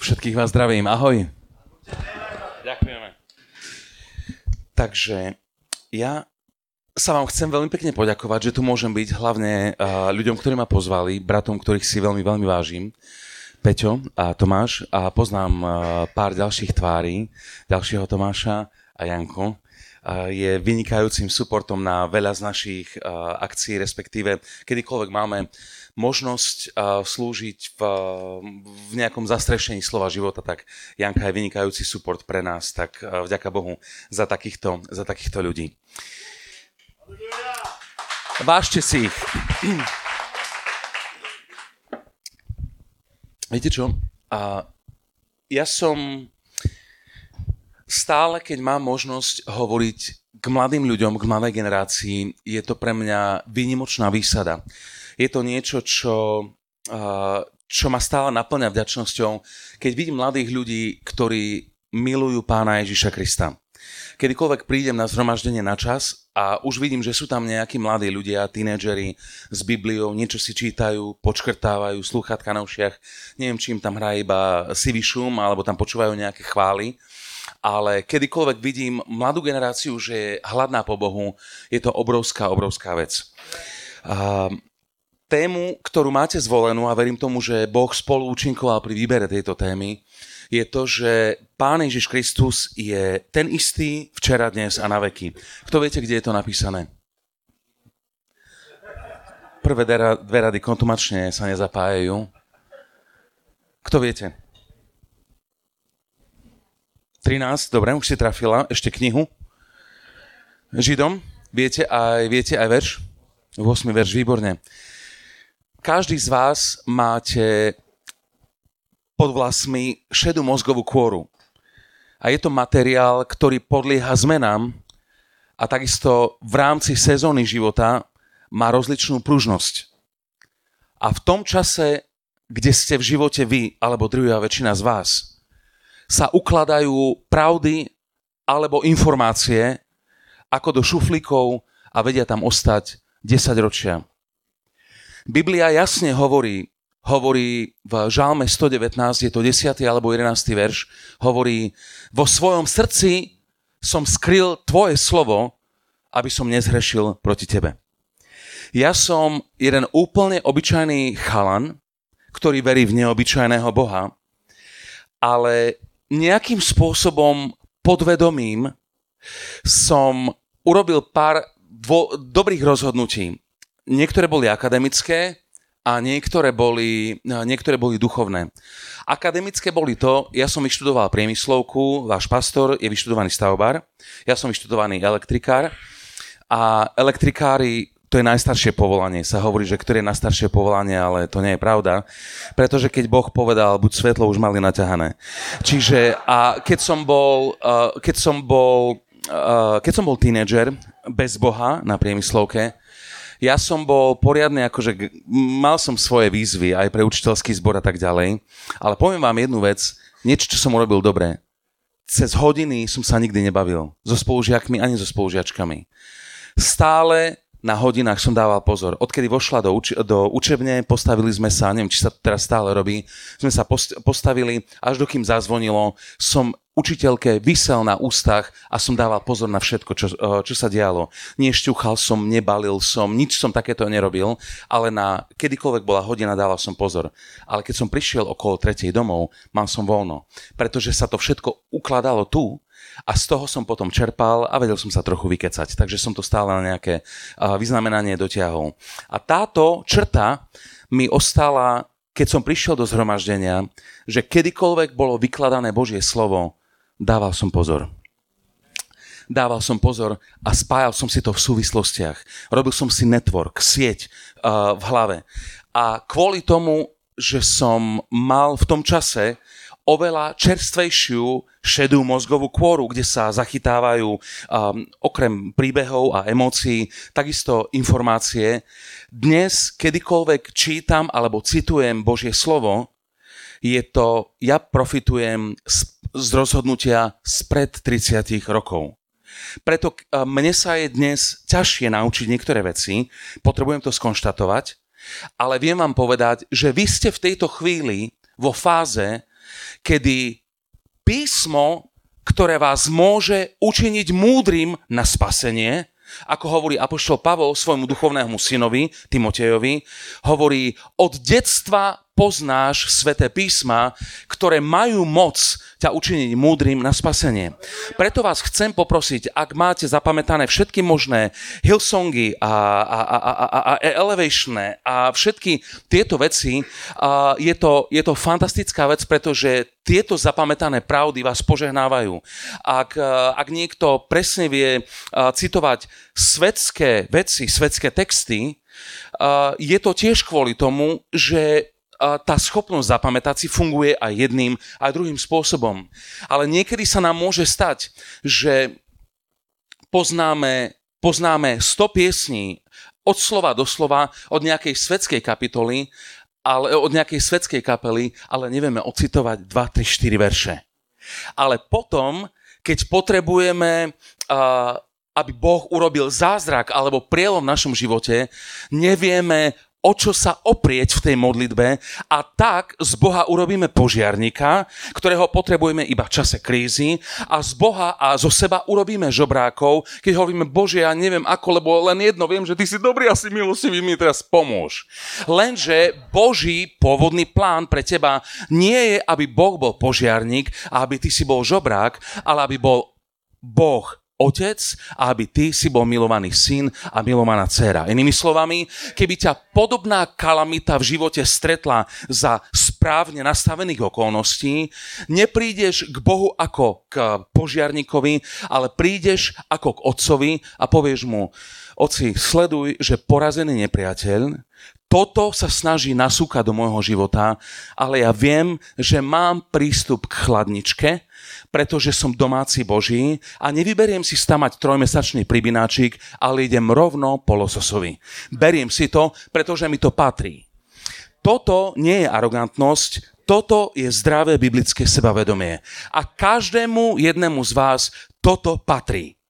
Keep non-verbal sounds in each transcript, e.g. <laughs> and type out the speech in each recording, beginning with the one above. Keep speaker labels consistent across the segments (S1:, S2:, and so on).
S1: Všetkých vás zdravím, ahoj. Ďakujeme. Takže ja sa vám chcem veľmi pekne poďakovať, že tu môžem byť hlavne uh, ľuďom, ktorí ma pozvali, bratom, ktorých si veľmi, veľmi vážim. Peťo a Tomáš a poznám uh, pár ďalších tvári, ďalšieho Tomáša a Janko. Je vynikajúcim supportom na veľa z našich akcií, respektíve kedykoľvek máme možnosť slúžiť v, v nejakom zastrešení slova života, tak Janka je vynikajúci support pre nás, tak vďaka Bohu za takýchto, za takýchto ľudí. Vážte si ich. Viete čo? A ja som stále, keď mám možnosť hovoriť k mladým ľuďom, k mladej generácii, je to pre mňa výnimočná výsada. Je to niečo, čo, čo ma stále naplňa vďačnosťou, keď vidím mladých ľudí, ktorí milujú pána Ježiša Krista. Kedykoľvek prídem na zhromaždenie na čas a už vidím, že sú tam nejakí mladí ľudia, tínedžeri s Bibliou, niečo si čítajú, počkrtávajú, slúchatka na ušiach, neviem, či im tam hrá iba sivý šum, alebo tam počúvajú nejaké chvály, ale kedykoľvek vidím mladú generáciu, že je hladná po Bohu, je to obrovská, obrovská vec. A tému, ktorú máte zvolenú a verím tomu, že Boh spolu účinkoval pri výbere tejto témy, je to, že Pán Ježiš Kristus je ten istý včera, dnes a na veky. Kto viete, kde je to napísané? Prvé dve rady kontumačne sa nezapájajú. Kto viete? 13, dobre, už si trafila. Ešte knihu. Židom, viete aj, viete aj verš? 8 verš, výborne každý z vás máte pod vlasmi šedú mozgovú kôru. A je to materiál, ktorý podlieha zmenám a takisto v rámci sezóny života má rozličnú pružnosť. A v tom čase, kde ste v živote vy, alebo druhá väčšina z vás, sa ukladajú pravdy alebo informácie ako do šuflíkov a vedia tam ostať 10 ročia. Biblia jasne hovorí, hovorí v Žálme 119, je to 10. alebo 11. verš, hovorí, vo svojom srdci som skryl tvoje slovo, aby som nezhrešil proti tebe. Ja som jeden úplne obyčajný chalan, ktorý verí v neobyčajného Boha, ale nejakým spôsobom podvedomým som urobil pár dvo- dobrých rozhodnutí niektoré boli akademické a niektoré boli, niektoré boli duchovné. Akademické boli to, ja som vyštudoval priemyslovku, váš pastor je vyštudovaný stavbar, ja som vyštudovaný elektrikár a elektrikári to je najstaršie povolanie. Sa hovorí, že ktoré je najstaršie povolanie, ale to nie je pravda. Pretože keď Boh povedal, buď svetlo, už mali naťahané. Čiže a keď som bol, keď som bol, keď som bol tínedžer bez Boha na priemyslovke, ja som bol poriadny, akože mal som svoje výzvy aj pre učiteľský zbor a tak ďalej, ale poviem vám jednu vec, niečo, čo som urobil dobre. Cez hodiny som sa nikdy nebavil so spolužiakmi ani so spolužiačkami. Stále na hodinách som dával pozor. Odkedy vošla do, uč- do učebne, postavili sme sa, neviem, či sa to teraz stále robí, sme sa post- postavili, až dokým zazvonilo, som učiteľke vysel na ústach a som dával pozor na všetko, čo, eh, čo sa dialo. Nešťuchal som, nebalil som, nič som takéto nerobil, ale na kedykoľvek bola hodina, dával som pozor. Ale keď som prišiel okolo tretej domov, mal som voľno, pretože sa to všetko ukladalo tu a z toho som potom čerpal a vedel som sa trochu vykecať, takže som to stále na nejaké vyznamenanie dotiahol. A táto črta mi ostala, keď som prišiel do zhromaždenia, že kedykoľvek bolo vykladané Božie slovo, dával som pozor. Dával som pozor a spájal som si to v súvislostiach. Robil som si network, sieť uh, v hlave. A kvôli tomu, že som mal v tom čase oveľa čerstvejšiu šedú mozgovú kôru, kde sa zachytávajú um, okrem príbehov a emócií takisto informácie. Dnes, kedykoľvek čítam alebo citujem Božie slovo, je to, ja profitujem z z rozhodnutia spred 30 rokov. Preto mne sa je dnes ťažšie naučiť niektoré veci, potrebujem to skonštatovať, ale viem vám povedať, že vy ste v tejto chvíli vo fáze, kedy písmo, ktoré vás môže učiniť múdrym na spasenie, ako hovorí apoštol Pavol svojmu duchovnému synovi Timotejovi, hovorí od detstva poznáš sveté písma, ktoré majú moc ťa učiniť múdrym na spasenie. Preto vás chcem poprosiť, ak máte zapamätané všetky možné Hillsongy a, a, a, a, a, Elevation a všetky tieto veci, a je, to, je to fantastická vec, pretože tieto zapamätané pravdy vás požehnávajú. Ak, ak niekto presne vie citovať svetské veci, svetské texty, je to tiež kvôli tomu, že tá schopnosť zapamätať si funguje aj jedným, aj druhým spôsobom. Ale niekedy sa nám môže stať, že poznáme, poznáme 100 piesní od slova do slova, od nejakej svetskej kapitoly, ale, od nejakej svetskej kapely, ale nevieme ocitovať 2, 3, 4 verše. Ale potom, keď potrebujeme, aby Boh urobil zázrak alebo prielom v našom živote, nevieme o čo sa oprieť v tej modlitbe a tak z Boha urobíme požiarníka, ktorého potrebujeme iba v čase krízy a z Boha a zo seba urobíme žobrákov, keď hovoríme, Bože, ja neviem ako, lebo len jedno viem, že Ty si dobrý a si milostivý, mi teraz pomôž. Lenže Boží pôvodný plán pre teba nie je, aby Boh bol požiarník a aby Ty si bol žobrák, ale aby bol Boh otec a aby ty si bol milovaný syn a milovaná dcera. Inými slovami, keby ťa podobná kalamita v živote stretla za správne nastavených okolností, neprídeš k Bohu ako k požiarníkovi, ale prídeš ako k otcovi a povieš mu, oci, sleduj, že porazený nepriateľ toto sa snaží nasúkať do môjho života, ale ja viem, že mám prístup k chladničke, pretože som domáci Boží a nevyberiem si stamať trojmesačný pribináčik, ale idem rovno po lososovi. Beriem si to, pretože mi to patrí. Toto nie je arogantnosť, toto je zdravé biblické sebavedomie. A každému jednému z vás toto patrí.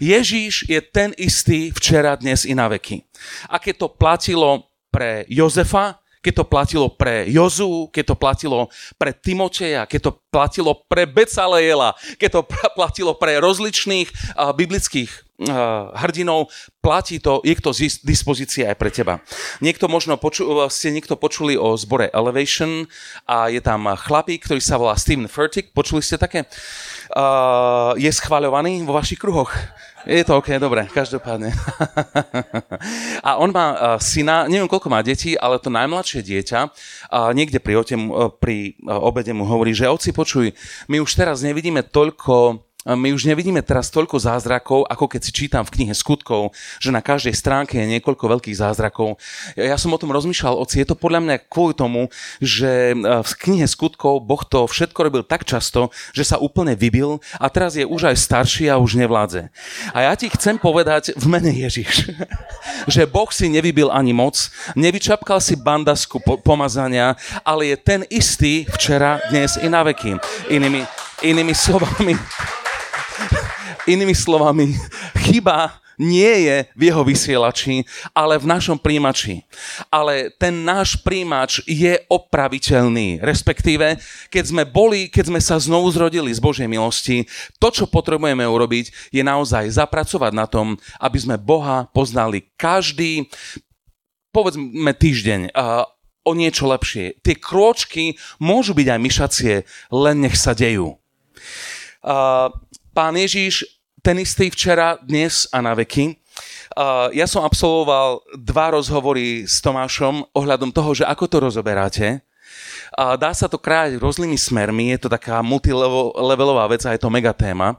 S1: Ježíš je ten istý včera, dnes i na veky. A keď to platilo pre Jozefa, keď to platilo pre Jozu, keď to platilo pre Timoteja, keď to platilo pre Becalejela, keď to platilo pre rozličných uh, biblických uh, hrdinov, platí to, je to z dispozície aj pre teba. Niekto možno poču, ste niekto počuli o zbore Elevation a je tam chlapík, ktorý sa volá Steven Furtick. Počuli ste také? Uh, je schváľovaný vo vašich kruhoch. Je to OK, dobre, každopádne. <laughs> a on má uh, syna, neviem koľko má detí, ale to najmladšie dieťa uh, niekde pri, ote, uh, pri obede mu hovorí, že oci počuj, my už teraz nevidíme toľko my už nevidíme teraz toľko zázrakov, ako keď si čítam v knihe skutkov, že na každej stránke je niekoľko veľkých zázrakov. Ja som o tom rozmýšľal, oci, je to podľa mňa kvôli tomu, že e, v knihe skutkov Boh to všetko robil tak často, že sa úplne vybil a teraz je už aj starší a už nevládze. A ja ti chcem povedať v mene Ježiš, <laughs> že Boh si nevybil ani moc, nevyčapkal si bandasku po- pomazania, ale je ten istý včera, dnes i na veky. Inými, inými slovami, Inými slovami, chyba nie je v jeho vysielači, ale v našom príjimači. Ale ten náš príjimač je opraviteľný. Respektíve, keď sme boli, keď sme sa znovu zrodili z Božej milosti, to, čo potrebujeme urobiť, je naozaj zapracovať na tom, aby sme Boha poznali každý, povedzme týždeň, o niečo lepšie. Tie krôčky môžu byť aj myšacie, len nech sa dejú. Pán Ježíš, ten istý včera, dnes a na veky. Uh, ja som absolvoval dva rozhovory s Tomášom ohľadom toho, že ako to rozoberáte. Dá sa to krájať rôznymi smermi, je to taká multilevelová vec a je to mega téma.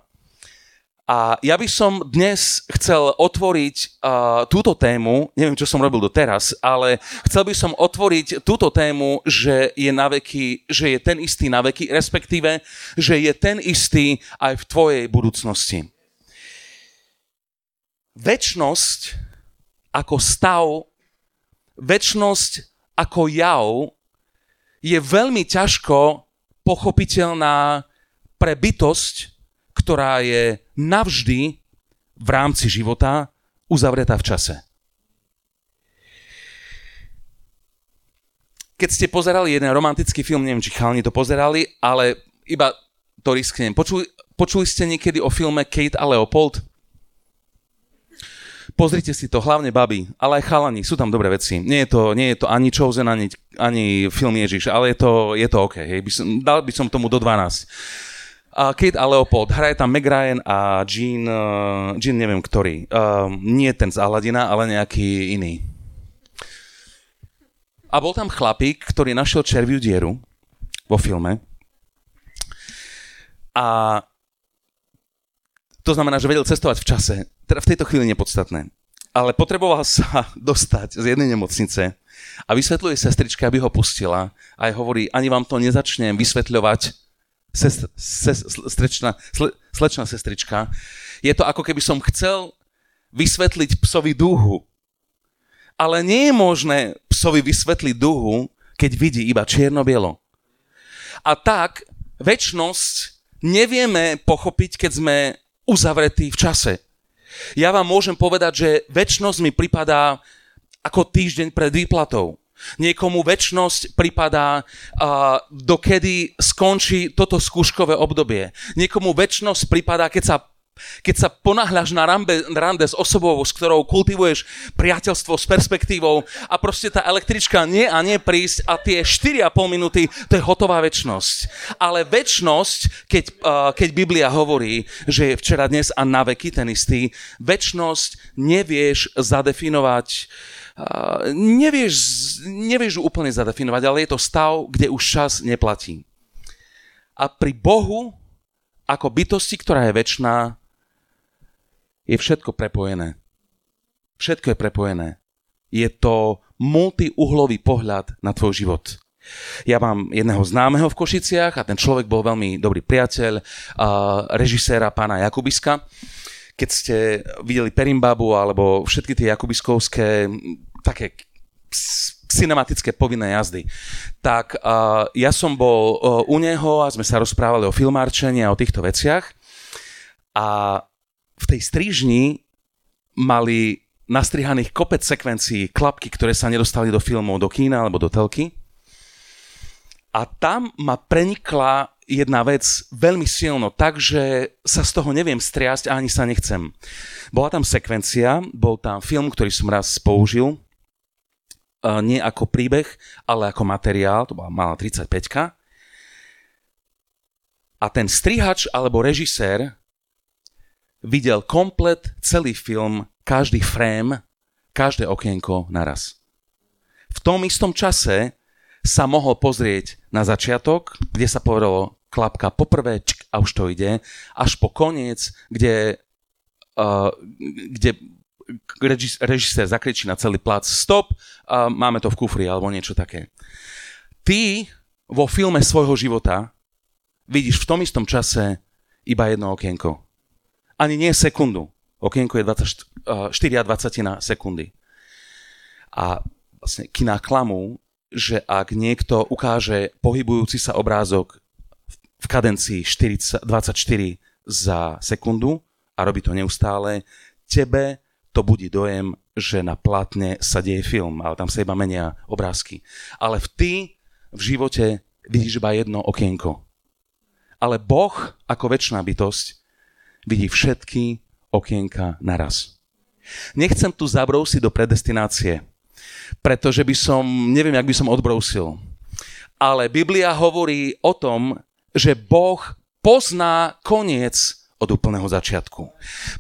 S1: A ja by som dnes chcel otvoriť uh, túto tému, neviem, čo som robil doteraz, ale chcel by som otvoriť túto tému, že je na veky, že je ten istý na veky, respektíve, že je ten istý aj v tvojej budúcnosti. Večnosť ako stav, večnosť ako jav je veľmi ťažko pochopiteľná pre bytosť, ktorá je navždy v rámci života uzavretá v čase. keď ste pozerali jeden romantický film, neviem, či chalani to pozerali, ale iba to risknem. Počuli, počuli ste niekedy o filme Kate a Leopold? Pozrite si to, hlavne baby, ale aj chalani, sú tam dobré veci. Nie je to, nie je to ani Chosen, ani, ani film Ježiš, ale je to, je to OK. Hej. By som, dal by som tomu do 12. A Kate a Leopold, hraje tam Meg Ryan a Jean, uh, Jean neviem ktorý. Uh, nie ten z Aladina, ale nejaký iný. A bol tam chlapík, ktorý našiel červiu dieru vo filme. A to znamená, že vedel cestovať v čase. Teda v tejto chvíli nepodstatné. Ale potreboval sa <laughs> dostať z jednej nemocnice a vysvetľuje sestrička, aby ho pustila a aj hovorí, ani vám to nezačnem vysvetľovať, sest, ses, slečná sestrička. Je to ako keby som chcel vysvetliť psovi duhu, ale nie je možné psovi vysvetliť duhu, keď vidí iba čierno-bielo. A tak väčnosť nevieme pochopiť, keď sme uzavretí v čase. Ja vám môžem povedať, že väčnosť mi pripadá ako týždeň pred výplatou. Niekomu väčnosť pripadá, uh, dokedy skončí toto skúškové obdobie. Niekomu väčnosť pripadá, keď sa keď sa ponáhľaš na rambe, rande s osobou, s ktorou kultivuješ priateľstvo s perspektívou a proste tá električka nie a nie prísť a tie 4,5 minúty, to je hotová väčnosť. Ale väčnosť, keď, uh, keď Biblia hovorí, že je včera, dnes a na veky ten istý, väčnosť nevieš zadefinovať, uh, nevieš, nevieš úplne zadefinovať, ale je to stav, kde už čas neplatí. A pri Bohu, ako bytosti, ktorá je väčšiná, je všetko prepojené. Všetko je prepojené. Je to multiuhlový pohľad na tvoj život. Ja mám jedného známeho v Košiciach a ten človek bol veľmi dobrý priateľ režiséra pána Jakubiska. Keď ste videli Perimbabu alebo všetky tie jakubiskovské také cinematické povinné jazdy. Tak uh, ja som bol uh, u neho a sme sa rozprávali o filmárčení a o týchto veciach. A v tej strižni mali nastrihaných kopec sekvencií, klapky, ktoré sa nedostali do filmov, do kína alebo do telky. A tam ma prenikla jedna vec veľmi silno, takže sa z toho neviem striasť a ani sa nechcem. Bola tam sekvencia, bol tam film, ktorý som raz použil, nie ako príbeh, ale ako materiál, to bola malá 35 A ten strihač alebo režisér videl komplet celý film, každý frame, každé okienko naraz. V tom istom čase sa mohol pozrieť na začiatok, kde sa povedalo klapka poprvé čk, a už to ide, až po koniec, kde, uh, kde režis, režisér zakričí na celý plac stop, uh, máme to v kufri alebo niečo také. Ty vo filme svojho života vidíš v tom istom čase iba jedno okienko ani nie sekundu. Okienko je 24 20 sekundy. A vlastne kina klamú, že ak niekto ukáže pohybujúci sa obrázok v kadencii 40, 24 za sekundu a robí to neustále, tebe to budí dojem, že na platne sa deje film, ale tam sa iba menia obrázky. Ale v ty v živote vidíš iba jedno okienko. Ale Boh ako väčšiná bytosť vidí všetky okienka naraz. Nechcem tu zabrousiť do predestinácie, pretože by som, neviem, jak by som odbrousil. Ale Biblia hovorí o tom, že Boh pozná koniec od úplného začiatku.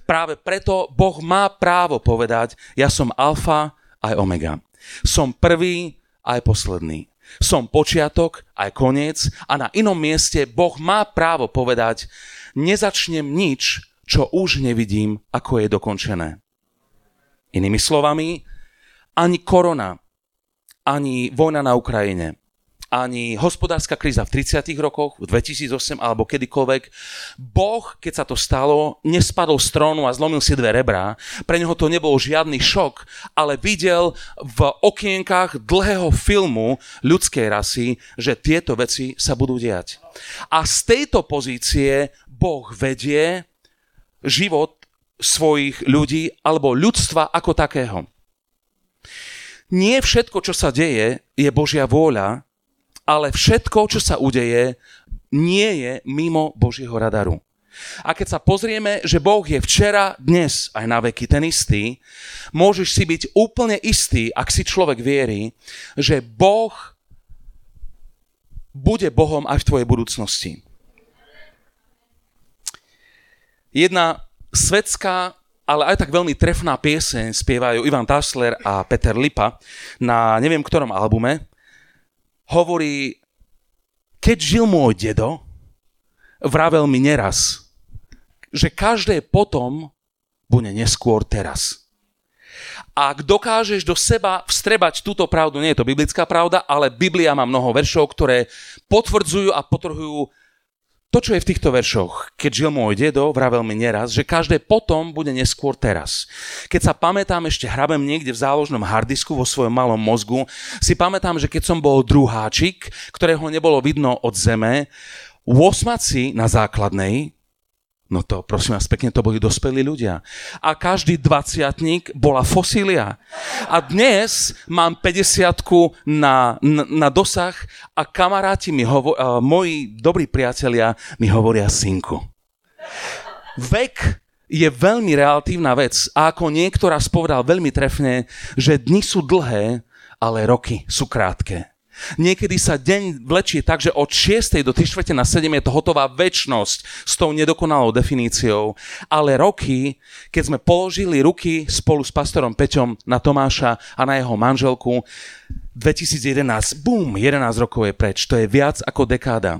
S1: Práve preto Boh má právo povedať, ja som alfa aj omega. Som prvý aj posledný. Som počiatok aj koniec a na inom mieste Boh má právo povedať, nezačnem nič, čo už nevidím, ako je dokončené. Inými slovami, ani korona, ani vojna na Ukrajine, ani hospodárska kríza v 30. rokoch, v 2008 alebo kedykoľvek. Boh, keď sa to stalo, nespadol z trónu a zlomil si dve rebrá. Pre neho to nebol žiadny šok, ale videl v okienkach dlhého filmu ľudskej rasy, že tieto veci sa budú diať. A z tejto pozície Boh vedie život svojich ľudí alebo ľudstva ako takého. Nie všetko, čo sa deje, je Božia vôľa, ale všetko, čo sa udeje, nie je mimo Božieho radaru. A keď sa pozrieme, že Boh je včera, dnes aj na veky ten istý, môžeš si byť úplne istý, ak si človek vierí, že Boh bude Bohom aj v tvojej budúcnosti. Jedna svetská, ale aj tak veľmi trefná pieseň spievajú Ivan Tasler a Peter Lipa na neviem ktorom albume. Hovorí, keď žil môj dedo, vravel mi neraz, že každé potom bude neskôr teraz. Ak dokážeš do seba vstrebať túto pravdu, nie je to biblická pravda, ale Biblia má mnoho veršov, ktoré potvrdzujú a potrhujú to, čo je v týchto veršoch, keď žil môj dedo, vravel mi neraz, že každé potom bude neskôr teraz. Keď sa pamätám, ešte hrabem niekde v záložnom hardisku vo svojom malom mozgu, si pamätám, že keď som bol druháčik, ktorého nebolo vidno od zeme, osmaci na základnej, No to, prosím vás, pekne to boli dospelí ľudia. A každý dvaciatník bola fosília. A dnes mám 50 na, na, na dosah a kamaráti mi uh, moji dobrí priatelia mi hovoria synku. Vek je veľmi relatívna vec a ako niektorá spovedal veľmi trefne, že dni sú dlhé, ale roky sú krátke. Niekedy sa deň vlečie tak, že od 6. do 3. na 7 je to hotová väčnosť s tou nedokonalou definíciou. Ale roky, keď sme položili ruky spolu s pastorom Peťom na Tomáša a na jeho manželku, 2011, bum, 11 rokov je preč, to je viac ako dekáda.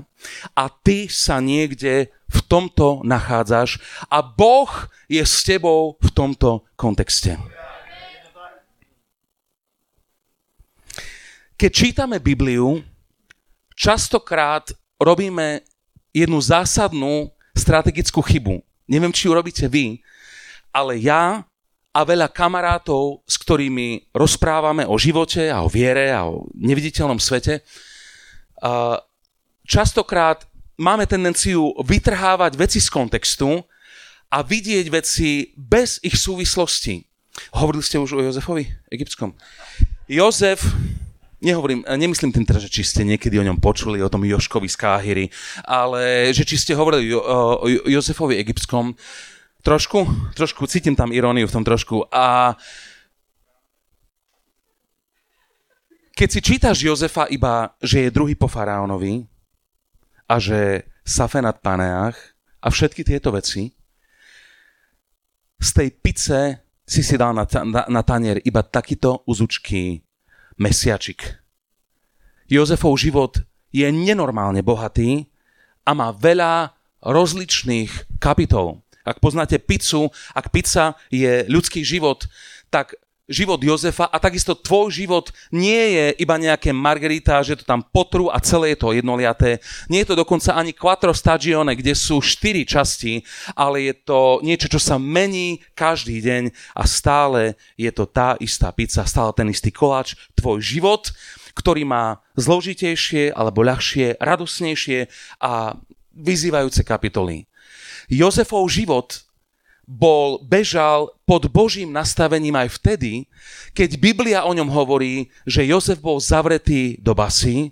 S1: A ty sa niekde v tomto nachádzaš a Boh je s tebou v tomto kontexte. Keď čítame Bibliu, častokrát robíme jednu zásadnú strategickú chybu. Neviem, či ju robíte vy, ale ja a veľa kamarátov, s ktorými rozprávame o živote a o viere a o neviditeľnom svete, častokrát máme tendenciu vytrhávať veci z kontextu a vidieť veci bez ich súvislosti. Hovorili ste už o Jozefovi egyptskom. Jozef Nehovorím, nemyslím tým teraz, že či ste niekedy o ňom počuli, o tom Joškovi z Káhyry, ale že či ste hovorili o, o Jozefovi egyptskom, trošku, trošku, cítim tam iróniu v tom trošku. A keď si čítaš Jozefa iba, že je druhý po faraónovi a že Safenat Paneach a všetky tieto veci, z tej pice si si dal na, na, na tanier iba takýto uzučký mesiačik. Jozefov život je nenormálne bohatý a má veľa rozličných kapitol. Ak poznáte pizzu, ak pizza je ľudský život, tak život Jozefa a takisto tvoj život nie je iba nejaké margarita, že to tam potru a celé je to jednoliaté. Nie je to dokonca ani quattro stagione, kde sú štyri časti, ale je to niečo, čo sa mení každý deň a stále je to tá istá pizza, stále ten istý koláč. Tvoj život, ktorý má zložitejšie alebo ľahšie, radosnejšie a vyzývajúce kapitoly. Jozefov život bol, bežal pod Božím nastavením aj vtedy, keď Biblia o ňom hovorí, že Jozef bol zavretý do basy,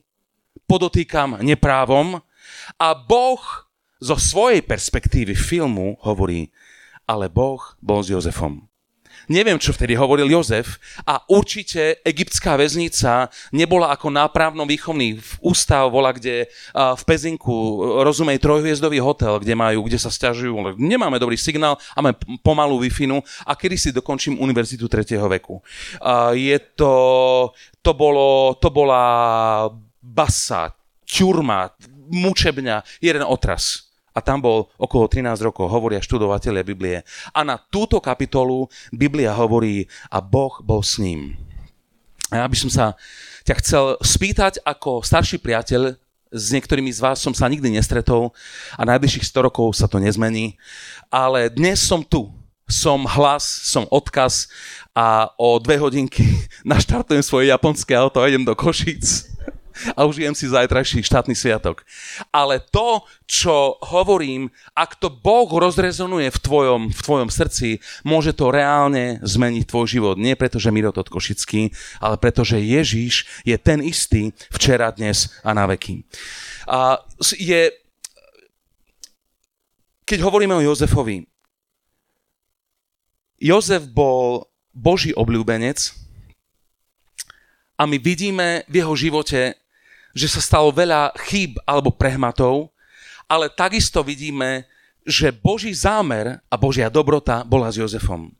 S1: podotýkam neprávom, a Boh zo svojej perspektívy filmu hovorí, ale Boh bol s Jozefom. Neviem, čo vtedy hovoril Jozef a určite egyptská väznica nebola ako nápravno výchovný ústav, bola kde v Pezinku, rozumej, trojhviezdový hotel, kde majú, kde sa stiažujú, nemáme dobrý signál, máme pomalú wi a kedy si dokončím univerzitu 3. veku. Je to, to, bolo, to bola basa, ťurma, mučebňa, jeden otras a tam bol okolo 13 rokov, hovoria študovateľe Biblie. A na túto kapitolu Biblia hovorí a Boh bol s ním. A ja by som sa ťa chcel spýtať ako starší priateľ, s niektorými z vás som sa nikdy nestretol a najbližších 100 rokov sa to nezmení, ale dnes som tu, som hlas, som odkaz a o dve hodinky <laughs> naštartujem svoje japonské auto a idem do Košíc a užijem si zajtrajší štátny sviatok. Ale to, čo hovorím, ak to Boh rozrezonuje v tvojom, v tvojom srdci, môže to reálne zmeniť tvoj život. Nie preto, že Mirotot Košický, ale preto, že Ježíš je ten istý včera, dnes a na veky. A je, keď hovoríme o Jozefovi, Jozef bol Boží obľúbenec, a my vidíme v jeho živote, že sa stalo veľa chýb alebo prehmatov, ale takisto vidíme, že Boží zámer a Božia dobrota bola s Jozefom.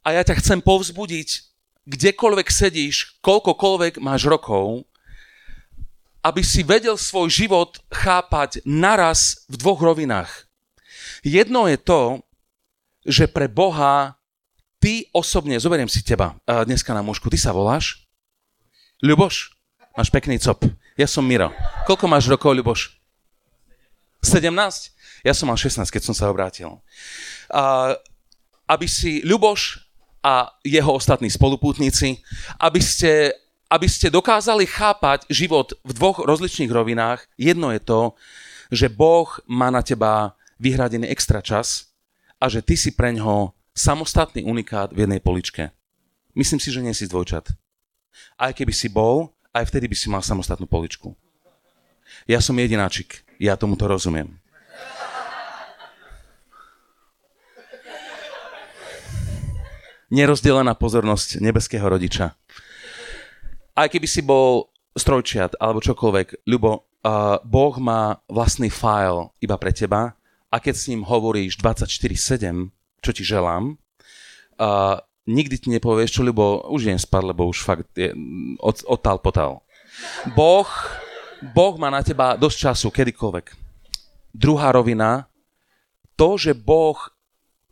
S1: A ja ťa chcem povzbudiť, kdekoľvek sedíš, koľkokoľvek máš rokov, aby si vedel svoj život chápať naraz v dvoch rovinách. Jedno je to, že pre Boha ty osobne, zoberiem si teba dneska na mužku, ty sa voláš? Ľuboš, máš pekný cop. Ja som Miro. Koľko máš rokov, Ľuboš? 17? Ja som mal 16, keď som sa obrátil. A, aby si Ľuboš a jeho ostatní spolupútnici, aby ste, aby ste dokázali chápať život v dvoch rozličných rovinách. Jedno je to, že Boh má na teba vyhradený extra čas a že ty si pre ňoho samostatný unikát v jednej poličke. Myslím si, že nie si dvojčat. Aj keby si bol, aj vtedy by si mal samostatnú poličku. Ja som jedináčik. Ja tomuto rozumiem. Nerozdelená pozornosť nebeského rodiča. Aj keby si bol strojčiat alebo čokoľvek, Ľubo, uh, Boh má vlastný file iba pre teba a keď s ním hovoríš 24-7, čo ti želám, uh, nikdy ti nepovieš, čo, lebo už idem spať, lebo už fakt je od, odtal potal. Boh, boh má na teba dosť času, kedykoľvek. Druhá rovina, to, že Boh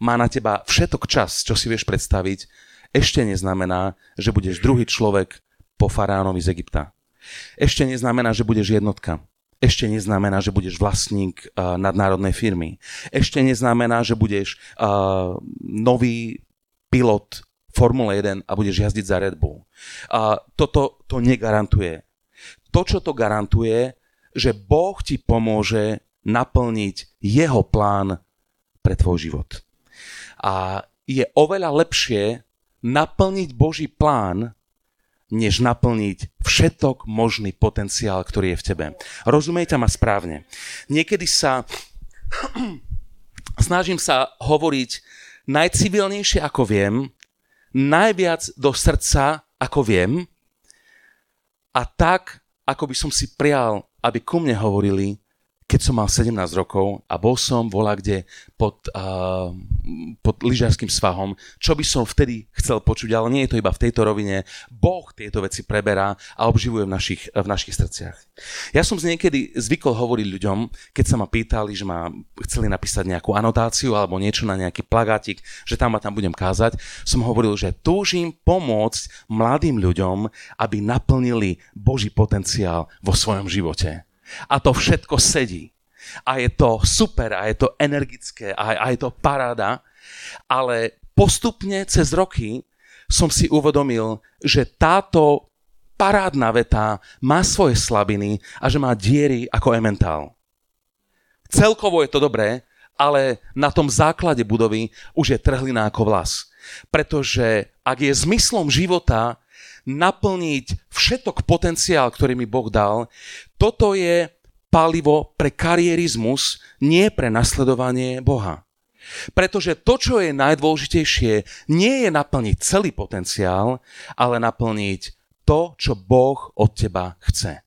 S1: má na teba všetok čas, čo si vieš predstaviť, ešte neznamená, že budeš druhý človek po faránovi z Egypta. Ešte neznamená, že budeš jednotka. Ešte neznamená, že budeš vlastník uh, nadnárodnej firmy. Ešte neznamená, že budeš uh, nový pilot Formule 1 a budeš jazdiť za Red Bull. A toto to negarantuje. To, čo to garantuje, že Boh ti pomôže naplniť jeho plán pre tvoj život. A je oveľa lepšie naplniť Boží plán, než naplniť všetok možný potenciál, ktorý je v tebe. Rozumejte ma správne. Niekedy sa <clears throat> snažím sa hovoriť najcivilnejšie, ako viem, najviac do srdca, ako viem, a tak, ako by som si prial, aby ku mne hovorili keď som mal 17 rokov a bol som volá kde pod, uh, pod lyžiarským svahom, čo by som vtedy chcel počuť, ale nie je to iba v tejto rovine. Boh tieto veci preberá a obživuje v našich, v našich srdciach. Ja som z niekedy zvykol hovoriť ľuďom, keď sa ma pýtali, že ma chceli napísať nejakú anotáciu alebo niečo na nejaký plagátik, že tam ma tam budem kázať, som hovoril, že túžim pomôcť mladým ľuďom, aby naplnili Boží potenciál vo svojom živote. A to všetko sedí. A je to super, a je to energické, a, a je to paráda. Ale postupne cez roky som si uvedomil, že táto parádna veta má svoje slabiny a že má diery ako ementál. Celkovo je to dobré, ale na tom základe budovy už je trhlina ako vlas. Pretože ak je zmyslom života naplniť všetok potenciál, ktorý mi Boh dal, toto je palivo pre karierizmus, nie pre nasledovanie Boha. Pretože to, čo je najdôležitejšie, nie je naplniť celý potenciál, ale naplniť to, čo Boh od teba chce.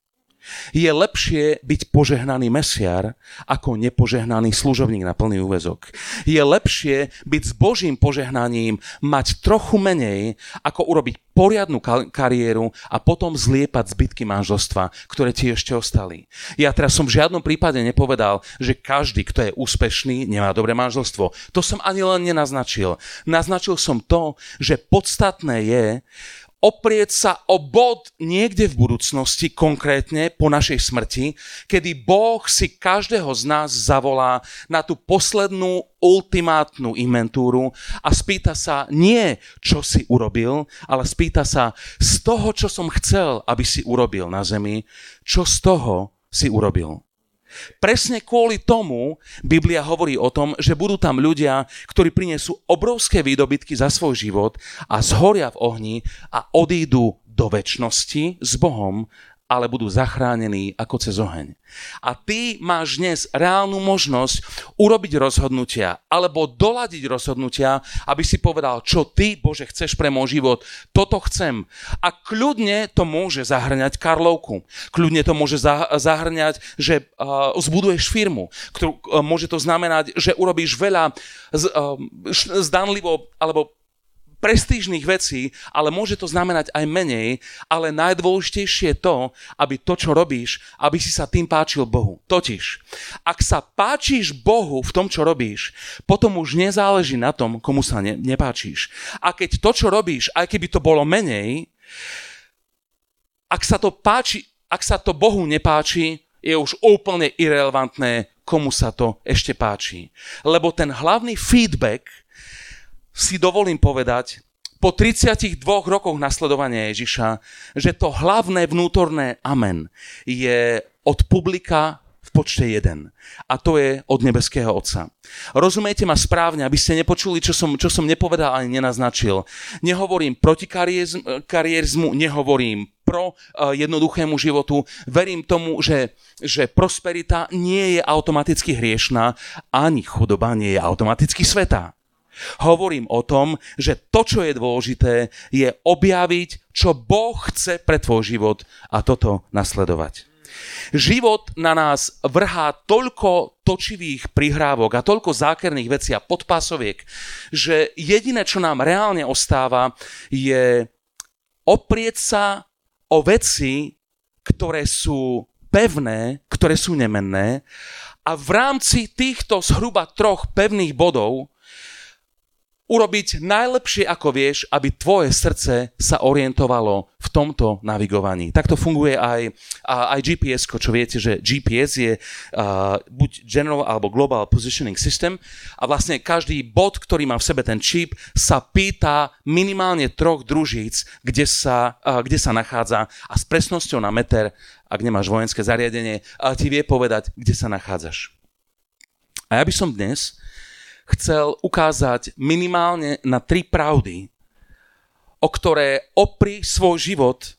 S1: Je lepšie byť požehnaný mesiar ako nepožehnaný služobník na plný úvezok. Je lepšie byť s Božím požehnaním, mať trochu menej, ako urobiť poriadnu kariéru a potom zliepať zbytky manželstva, ktoré ti ešte ostali. Ja teraz som v žiadnom prípade nepovedal, že každý, kto je úspešný, nemá dobré manželstvo. To som ani len nenaznačil. Naznačil som to, že podstatné je, oprieť sa o bod niekde v budúcnosti, konkrétne po našej smrti, kedy Boh si každého z nás zavolá na tú poslednú ultimátnu inventúru a spýta sa nie, čo si urobil, ale spýta sa z toho, čo som chcel, aby si urobil na zemi, čo z toho si urobil. Presne kvôli tomu Biblia hovorí o tom, že budú tam ľudia, ktorí prinesú obrovské výdobytky za svoj život a zhoria v ohni a odídu do väčšnosti s Bohom ale budú zachránení ako cez oheň. A ty máš dnes reálnu možnosť urobiť rozhodnutia alebo doladiť rozhodnutia, aby si povedal, čo ty, Bože, chceš pre môj život. Toto chcem. A kľudne to môže zahrňať Karlovku. Kľudne to môže zahrňať, že uh, zbuduješ firmu. Ktorú, uh, môže to znamenať, že urobíš veľa z, uh, zdanlivo alebo prestížnych vecí, ale môže to znamenať aj menej, ale najdôležitejšie je to, aby to, čo robíš, aby si sa tým páčil Bohu. Totiž, ak sa páčiš Bohu v tom, čo robíš, potom už nezáleží na tom, komu sa ne, nepáčiš. A keď to, čo robíš, aj keby to bolo menej, ak sa to páči, ak sa to Bohu nepáči, je už úplne irrelevantné, komu sa to ešte páči. Lebo ten hlavný feedback, si dovolím povedať, po 32 rokoch nasledovania Ježiša, že to hlavné vnútorné amen je od publika v počte jeden. A to je od nebeského Otca. Rozumiete ma správne, aby ste nepočuli, čo som, čo som nepovedal ani nenaznačil. Nehovorím proti kariérizmu, nehovorím pro uh, jednoduchému životu. Verím tomu, že, že prosperita nie je automaticky hriešná, ani chudoba nie je automaticky svetá. Hovorím o tom, že to, čo je dôležité, je objaviť, čo Boh chce pre tvoj život a toto nasledovať. Život na nás vrhá toľko točivých prihrávok a toľko zákerných vecí a podpasoviek, že jediné, čo nám reálne ostáva, je oprieť sa o veci, ktoré sú pevné, ktoré sú nemenné a v rámci týchto zhruba troch pevných bodov urobiť najlepšie, ako vieš, aby tvoje srdce sa orientovalo v tomto navigovaní. Takto funguje aj, aj GPS, čo viete, že GPS je uh, buď General alebo Global Positioning System a vlastne každý bod, ktorý má v sebe ten čip, sa pýta minimálne troch družíc, kde sa, uh, kde sa nachádza a s presnosťou na meter, ak nemáš vojenské zariadenie, uh, ti vie povedať, kde sa nachádzaš. A ja by som dnes chcel ukázať minimálne na tri pravdy, o ktoré opri svoj život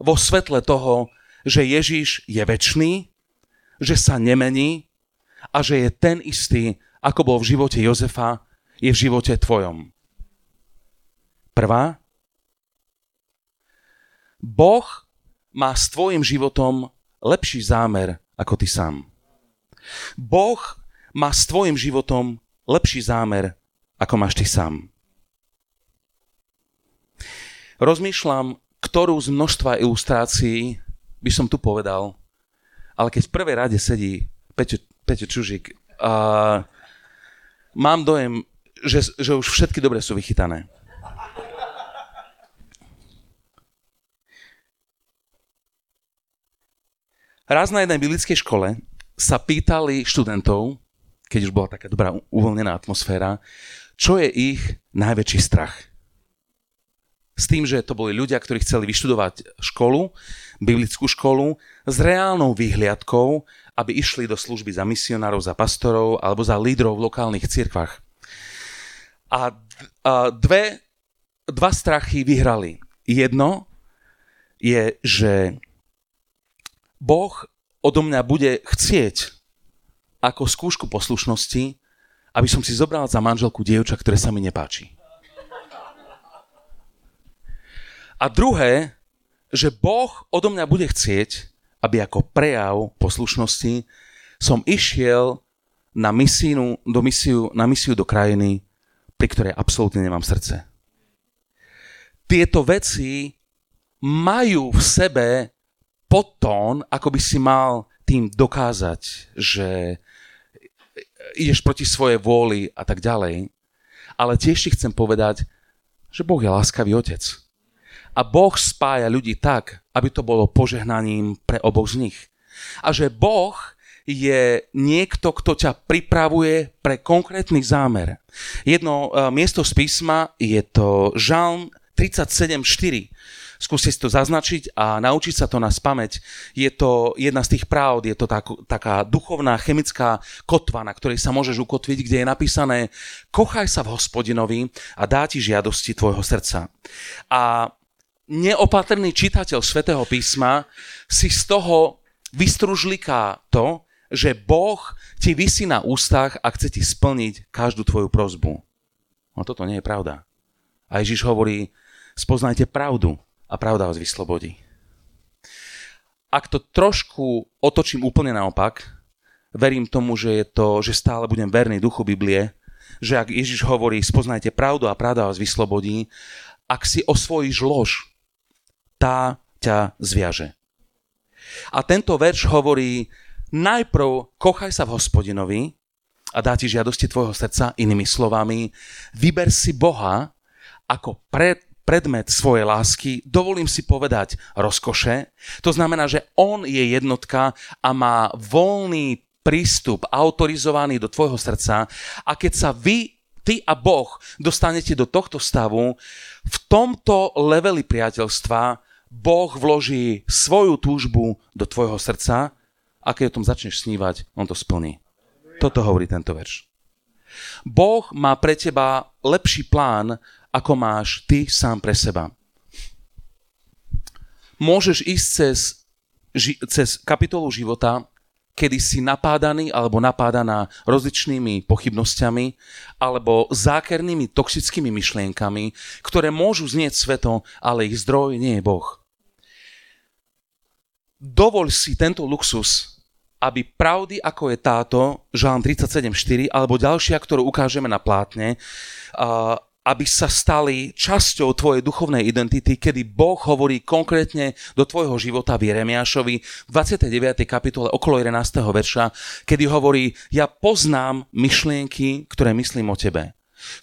S1: vo svetle toho, že Ježiš je väčší, že sa nemení a že je ten istý, ako bol v živote Jozefa, je v živote tvojom. Prvá. Boh má s tvojim životom lepší zámer ako ty sám. Boh má s tvojim životom lepší zámer, ako máš ty sám. Rozmýšľam, ktorú z množstva ilustrácií by som tu povedal, ale keď v prvej rade sedí Peťo, Peťo Čužík, a mám dojem, že, že už všetky dobre sú vychytané. Raz na jednej biblickej škole sa pýtali študentov, keď už bola taká dobrá uvoľnená atmosféra, čo je ich najväčší strach. S tým, že to boli ľudia, ktorí chceli vyštudovať školu, biblickú školu, s reálnou výhliadkou, aby išli do služby za misionárov, za pastorov alebo za lídrov v lokálnych cirkvách. A, dve, dva strachy vyhrali. Jedno je, že Boh odo mňa bude chcieť ako skúšku poslušnosti, aby som si zobral za manželku dievča, ktoré sa mi nepáči. A druhé, že Boh odo mňa bude chcieť, aby ako prejav poslušnosti som išiel na, misínu, do misiu, na misiu do krajiny, pri ktorej absolútne nemám srdce. Tieto veci majú v sebe podtón, ako by si mal tým dokázať, že ideš proti svojej vôli a tak ďalej. Ale tiež ti chcem povedať, že Boh je láskavý otec. A Boh spája ľudí tak, aby to bolo požehnaním pre oboch z nich. A že Boh je niekto, kto ťa pripravuje pre konkrétny zámer. Jedno uh, miesto z písma je to Žalm 37.4 skúste si to zaznačiť a naučiť sa to na spameť. Je to jedna z tých pravd, je to tak, taká duchovná chemická kotva, na ktorej sa môžeš ukotviť, kde je napísané kochaj sa v hospodinovi a dá ti žiadosti tvojho srdca. A neopatrný čitateľ svätého písma si z toho vystružliká to, že Boh ti vysí na ústach a chce ti splniť každú tvoju prozbu. No toto nie je pravda. A Ježiš hovorí, spoznajte pravdu a pravda vás vyslobodí. Ak to trošku otočím úplne naopak, verím tomu, že je to, že stále budem verný duchu Biblie, že ak Ježiš hovorí, spoznajte pravdu a pravda vás vyslobodí, ak si osvojíš lož, tá ťa zviaže. A tento verš hovorí, najprv kochaj sa v hospodinovi a dá ti žiadosti tvojho srdca, inými slovami, vyber si Boha ako pred, predmet svojej lásky, dovolím si povedať rozkoše. To znamená, že on je jednotka a má voľný prístup, autorizovaný do tvojho srdca a keď sa vy ty a Boh dostanete do tohto stavu, v tomto leveli priateľstva Boh vloží svoju túžbu do tvojho srdca a keď o tom začneš snívať, on to splní. Toto hovorí tento verš. Boh má pre teba lepší plán, ako máš ty sám pre seba. Môžeš ísť cez, ži, cez kapitolu života, kedy si napádaný alebo napádaná rozličnými pochybnosťami alebo zákernými toxickými myšlienkami, ktoré môžu znieť sveto, ale ich zdroj nie je Boh. Dovoľ si tento luxus, aby pravdy ako je táto, Žalm 37.4, alebo ďalšia, ktorú ukážeme na plátne, aby sa stali časťou tvojej duchovnej identity, kedy Boh hovorí konkrétne do tvojho života v Jeremiášovi v 29. kapitole okolo 11. verša, kedy hovorí, ja poznám myšlienky, ktoré myslím o tebe.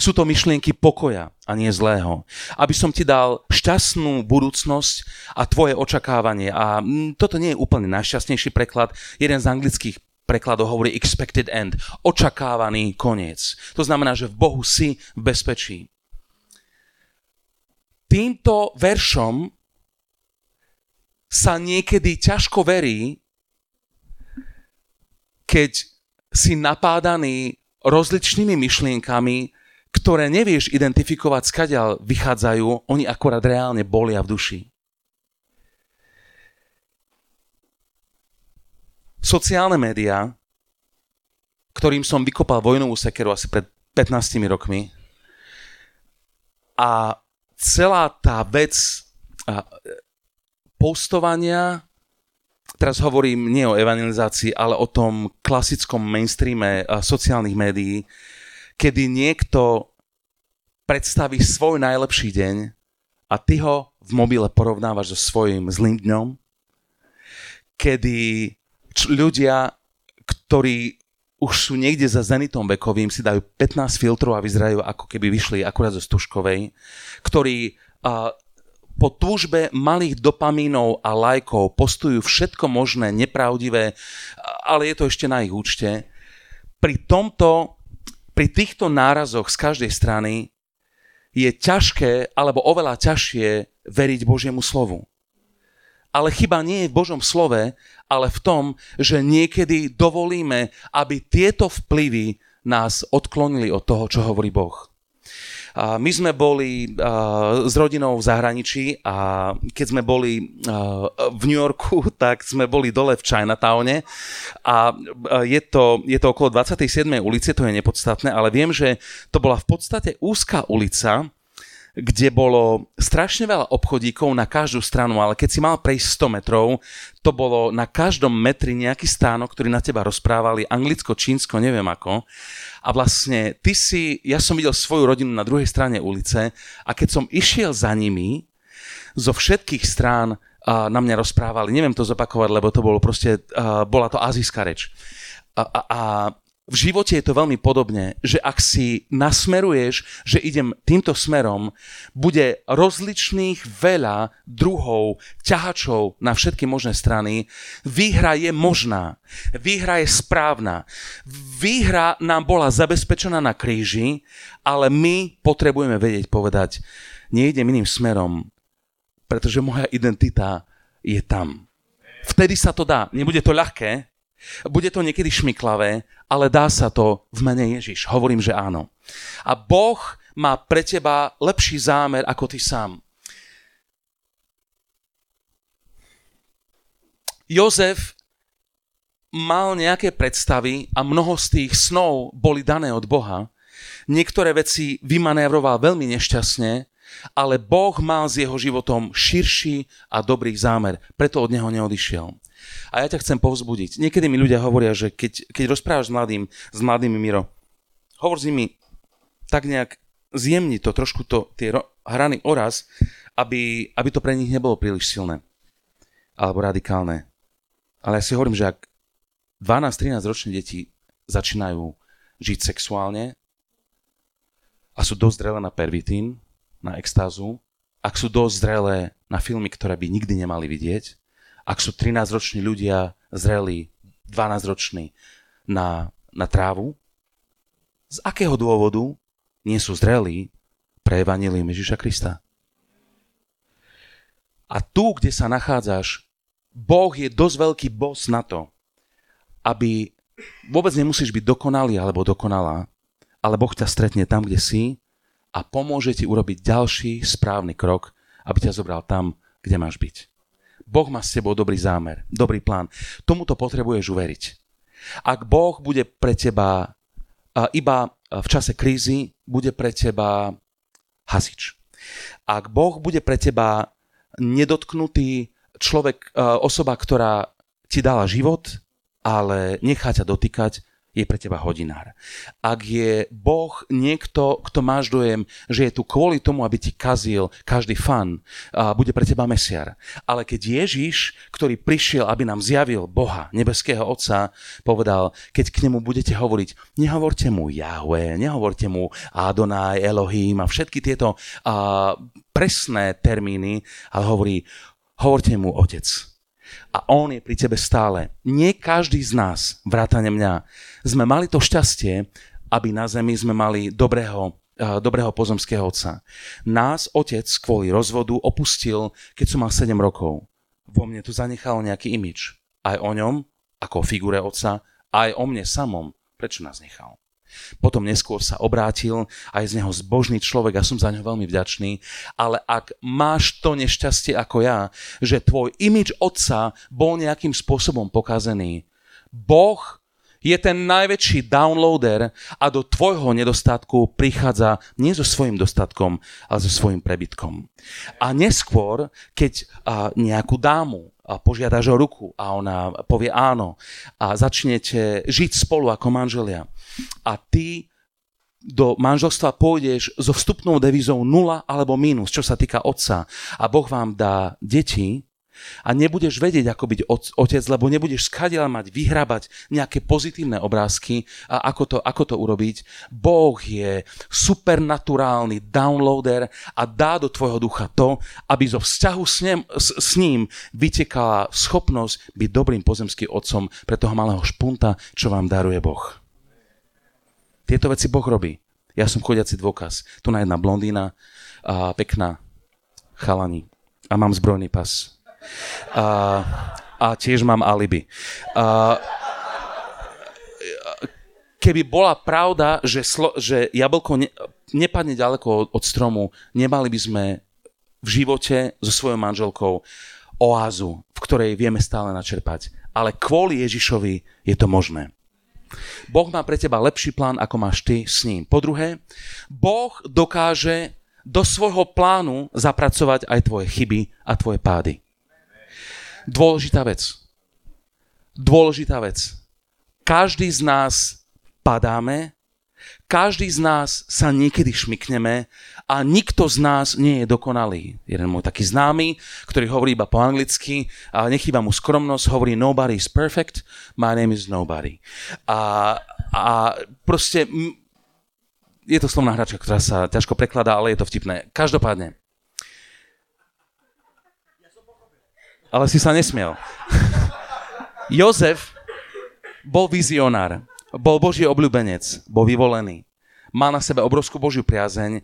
S1: Sú to myšlienky pokoja a nie zlého. Aby som ti dal šťastnú budúcnosť a tvoje očakávanie. A mm, toto nie je úplne najšťastnejší preklad. Jeden z anglických prekladov hovorí expected end, očakávaný koniec. To znamená, že v Bohu si v bezpečí. Týmto veršom sa niekedy ťažko verí, keď si napádaný rozličnými myšlienkami, ktoré nevieš identifikovať, skadiaľ vychádzajú, oni akorát reálne bolia v duši. Sociálne médiá, ktorým som vykopal vojnovú sekeru asi pred 15 rokmi. A celá tá vec a, postovania, teraz hovorím nie o evangelizácii, ale o tom klasickom mainstreame sociálnych médií, kedy niekto predstaví svoj najlepší deň a ty ho v mobile porovnávaš so svojím zlým dňom, kedy ľudia, ktorí už sú niekde za zenitom vekovým, si dajú 15 filtrov a vyzerajú ako keby vyšli akurát zo Stužkovej, ktorí uh, po túžbe malých dopamínov a lajkov postujú všetko možné, nepravdivé, ale je to ešte na ich účte. Pri tomto, pri týchto nárazoch z každej strany je ťažké, alebo oveľa ťažšie veriť Božiemu slovu. Ale chyba nie je v Božom slove, ale v tom, že niekedy dovolíme, aby tieto vplyvy nás odklonili od toho, čo hovorí Boh. My sme boli s rodinou v zahraničí a keď sme boli v New Yorku, <laughs> tak sme boli dole v Chinatowne a je to, je to okolo 27. ulice, to je nepodstatné, ale viem, že to bola v podstate úzká ulica, kde bolo strašne veľa obchodíkov na každú stranu, ale keď si mal prejsť 100 metrov, to bolo na každom metri nejaký stánok, ktorý na teba rozprávali anglicko, čínsko, neviem ako. A vlastne ty si, ja som videl svoju rodinu na druhej strane ulice a keď som išiel za nimi, zo všetkých strán na mňa rozprávali, neviem to zopakovať, lebo to bolo proste, bola to azijská reč. A, a v živote je to veľmi podobne, že ak si nasmeruješ, že idem týmto smerom, bude rozličných veľa druhov, ťahačov na všetky možné strany. Výhra je možná. Výhra je správna. Výhra nám bola zabezpečená na kríži, ale my potrebujeme vedieť povedať, nejdem iným smerom, pretože moja identita je tam. Vtedy sa to dá. Nebude to ľahké, bude to niekedy šmiklavé, ale dá sa to v mene Ježiš. Hovorím, že áno. A Boh má pre teba lepší zámer ako ty sám. Jozef mal nejaké predstavy a mnoho z tých snov boli dané od Boha. Niektoré veci vymanévroval veľmi nešťastne, ale Boh mal s jeho životom širší a dobrý zámer, preto od neho neodišiel. A ja ťa chcem povzbudiť. Niekedy mi ľudia hovoria, že keď, keď rozprávaš s mladým, s mladými Miro, hovor s nimi tak nejak zjemni to, trošku to, tie ro- hrany oraz, aby, aby to pre nich nebolo príliš silné alebo radikálne. Ale ja si hovorím, že ak 12-13 ročné deti začínajú žiť sexuálne a sú dosť zrelé na pervitín, na extázu, ak sú dosť zrelé na filmy, ktoré by nikdy nemali vidieť, ak sú 13-roční ľudia zrelí, 12-roční na, na trávu, z akého dôvodu nie sú zrelí pre Evangelium Ježiša Krista? A tu, kde sa nachádzaš, Boh je dosť veľký bos na to, aby vôbec nemusíš byť dokonalý alebo dokonalá, ale Boh ťa stretne tam, kde si a pomôže ti urobiť ďalší správny krok, aby ťa zobral tam, kde máš byť. Boh má s tebou dobrý zámer, dobrý plán. Tomuto potrebuješ uveriť. Ak Boh bude pre teba iba v čase krízy, bude pre teba hasič. Ak Boh bude pre teba nedotknutý človek, osoba, ktorá ti dala život, ale nechá ťa dotýkať, je pre teba hodinár. Ak je Boh niekto, kto máš dojem, že je tu kvôli tomu, aby ti kazil každý fan, bude pre teba mesiar. Ale keď Ježiš, ktorý prišiel, aby nám zjavil Boha, nebeského Otca, povedal, keď k nemu budete hovoriť, nehovorte mu Yahweh, nehovorte mu Adonai, Elohim a všetky tieto a, presné termíny, ale hovorí, hovorte mu Otec a On je pri tebe stále. Nie každý z nás, vrátane mňa, sme mali to šťastie, aby na zemi sme mali dobrého, uh, dobrého pozemského otca. Nás otec kvôli rozvodu opustil, keď som mal 7 rokov. Vo mne tu zanechal nejaký imič. Aj o ňom, ako o figure otca, aj o mne samom. Prečo nás nechal? Potom neskôr sa obrátil a je z neho zbožný človek a som za ňo veľmi vďačný. Ale ak máš to nešťastie ako ja, že tvoj imič otca bol nejakým spôsobom pokazený, Boh je ten najväčší downloader a do tvojho nedostatku prichádza nie so svojím dostatkom, ale so svojím prebytkom. A neskôr, keď nejakú dámu požiadaš o ruku a ona povie áno a začnete žiť spolu ako manželia a ty do manželstva pôjdeš so vstupnou devízou nula alebo mínus, čo sa týka otca a Boh vám dá deti, a nebudeš vedieť, ako byť otec, lebo nebudeš skadiaľ mať, vyhrabať nejaké pozitívne obrázky a ako to, ako to urobiť. Boh je supernaturálny downloader a dá do tvojho ducha to, aby zo vzťahu s, ním, s, s ním vytekala schopnosť byť dobrým pozemským otcom pre toho malého špunta, čo vám daruje Boh. Tieto veci Boh robí. Ja som chodiaci dôkaz. Tu na jedna blondína, a pekná, chalani. A mám zbrojný pas. A, a tiež mám alibi. A, keby bola pravda, že, slo, že jablko ne, nepadne ďaleko od, stromu, nemali by sme v živote so svojou manželkou oázu, v ktorej vieme stále načerpať. Ale kvôli Ježišovi je to možné. Boh má pre teba lepší plán, ako máš ty s ním. Po druhé, Boh dokáže do svojho plánu zapracovať aj tvoje chyby a tvoje pády. Dôležitá vec. Dôležitá vec. Každý z nás padáme, každý z nás sa niekedy šmikneme a nikto z nás nie je dokonalý. Jeden môj taký známy, ktorý hovorí iba po anglicky a nechýba mu skromnosť, hovorí nobody is perfect, my name is nobody. A, A proste je to slovná hračka, ktorá sa ťažko prekladá, ale je to vtipné. Každopádne. Ale si sa nesmiel. <laughs> Jozef bol vizionár, bol Boží obľúbenec, bol vyvolený. Mal na sebe obrovskú Božiu priazeň,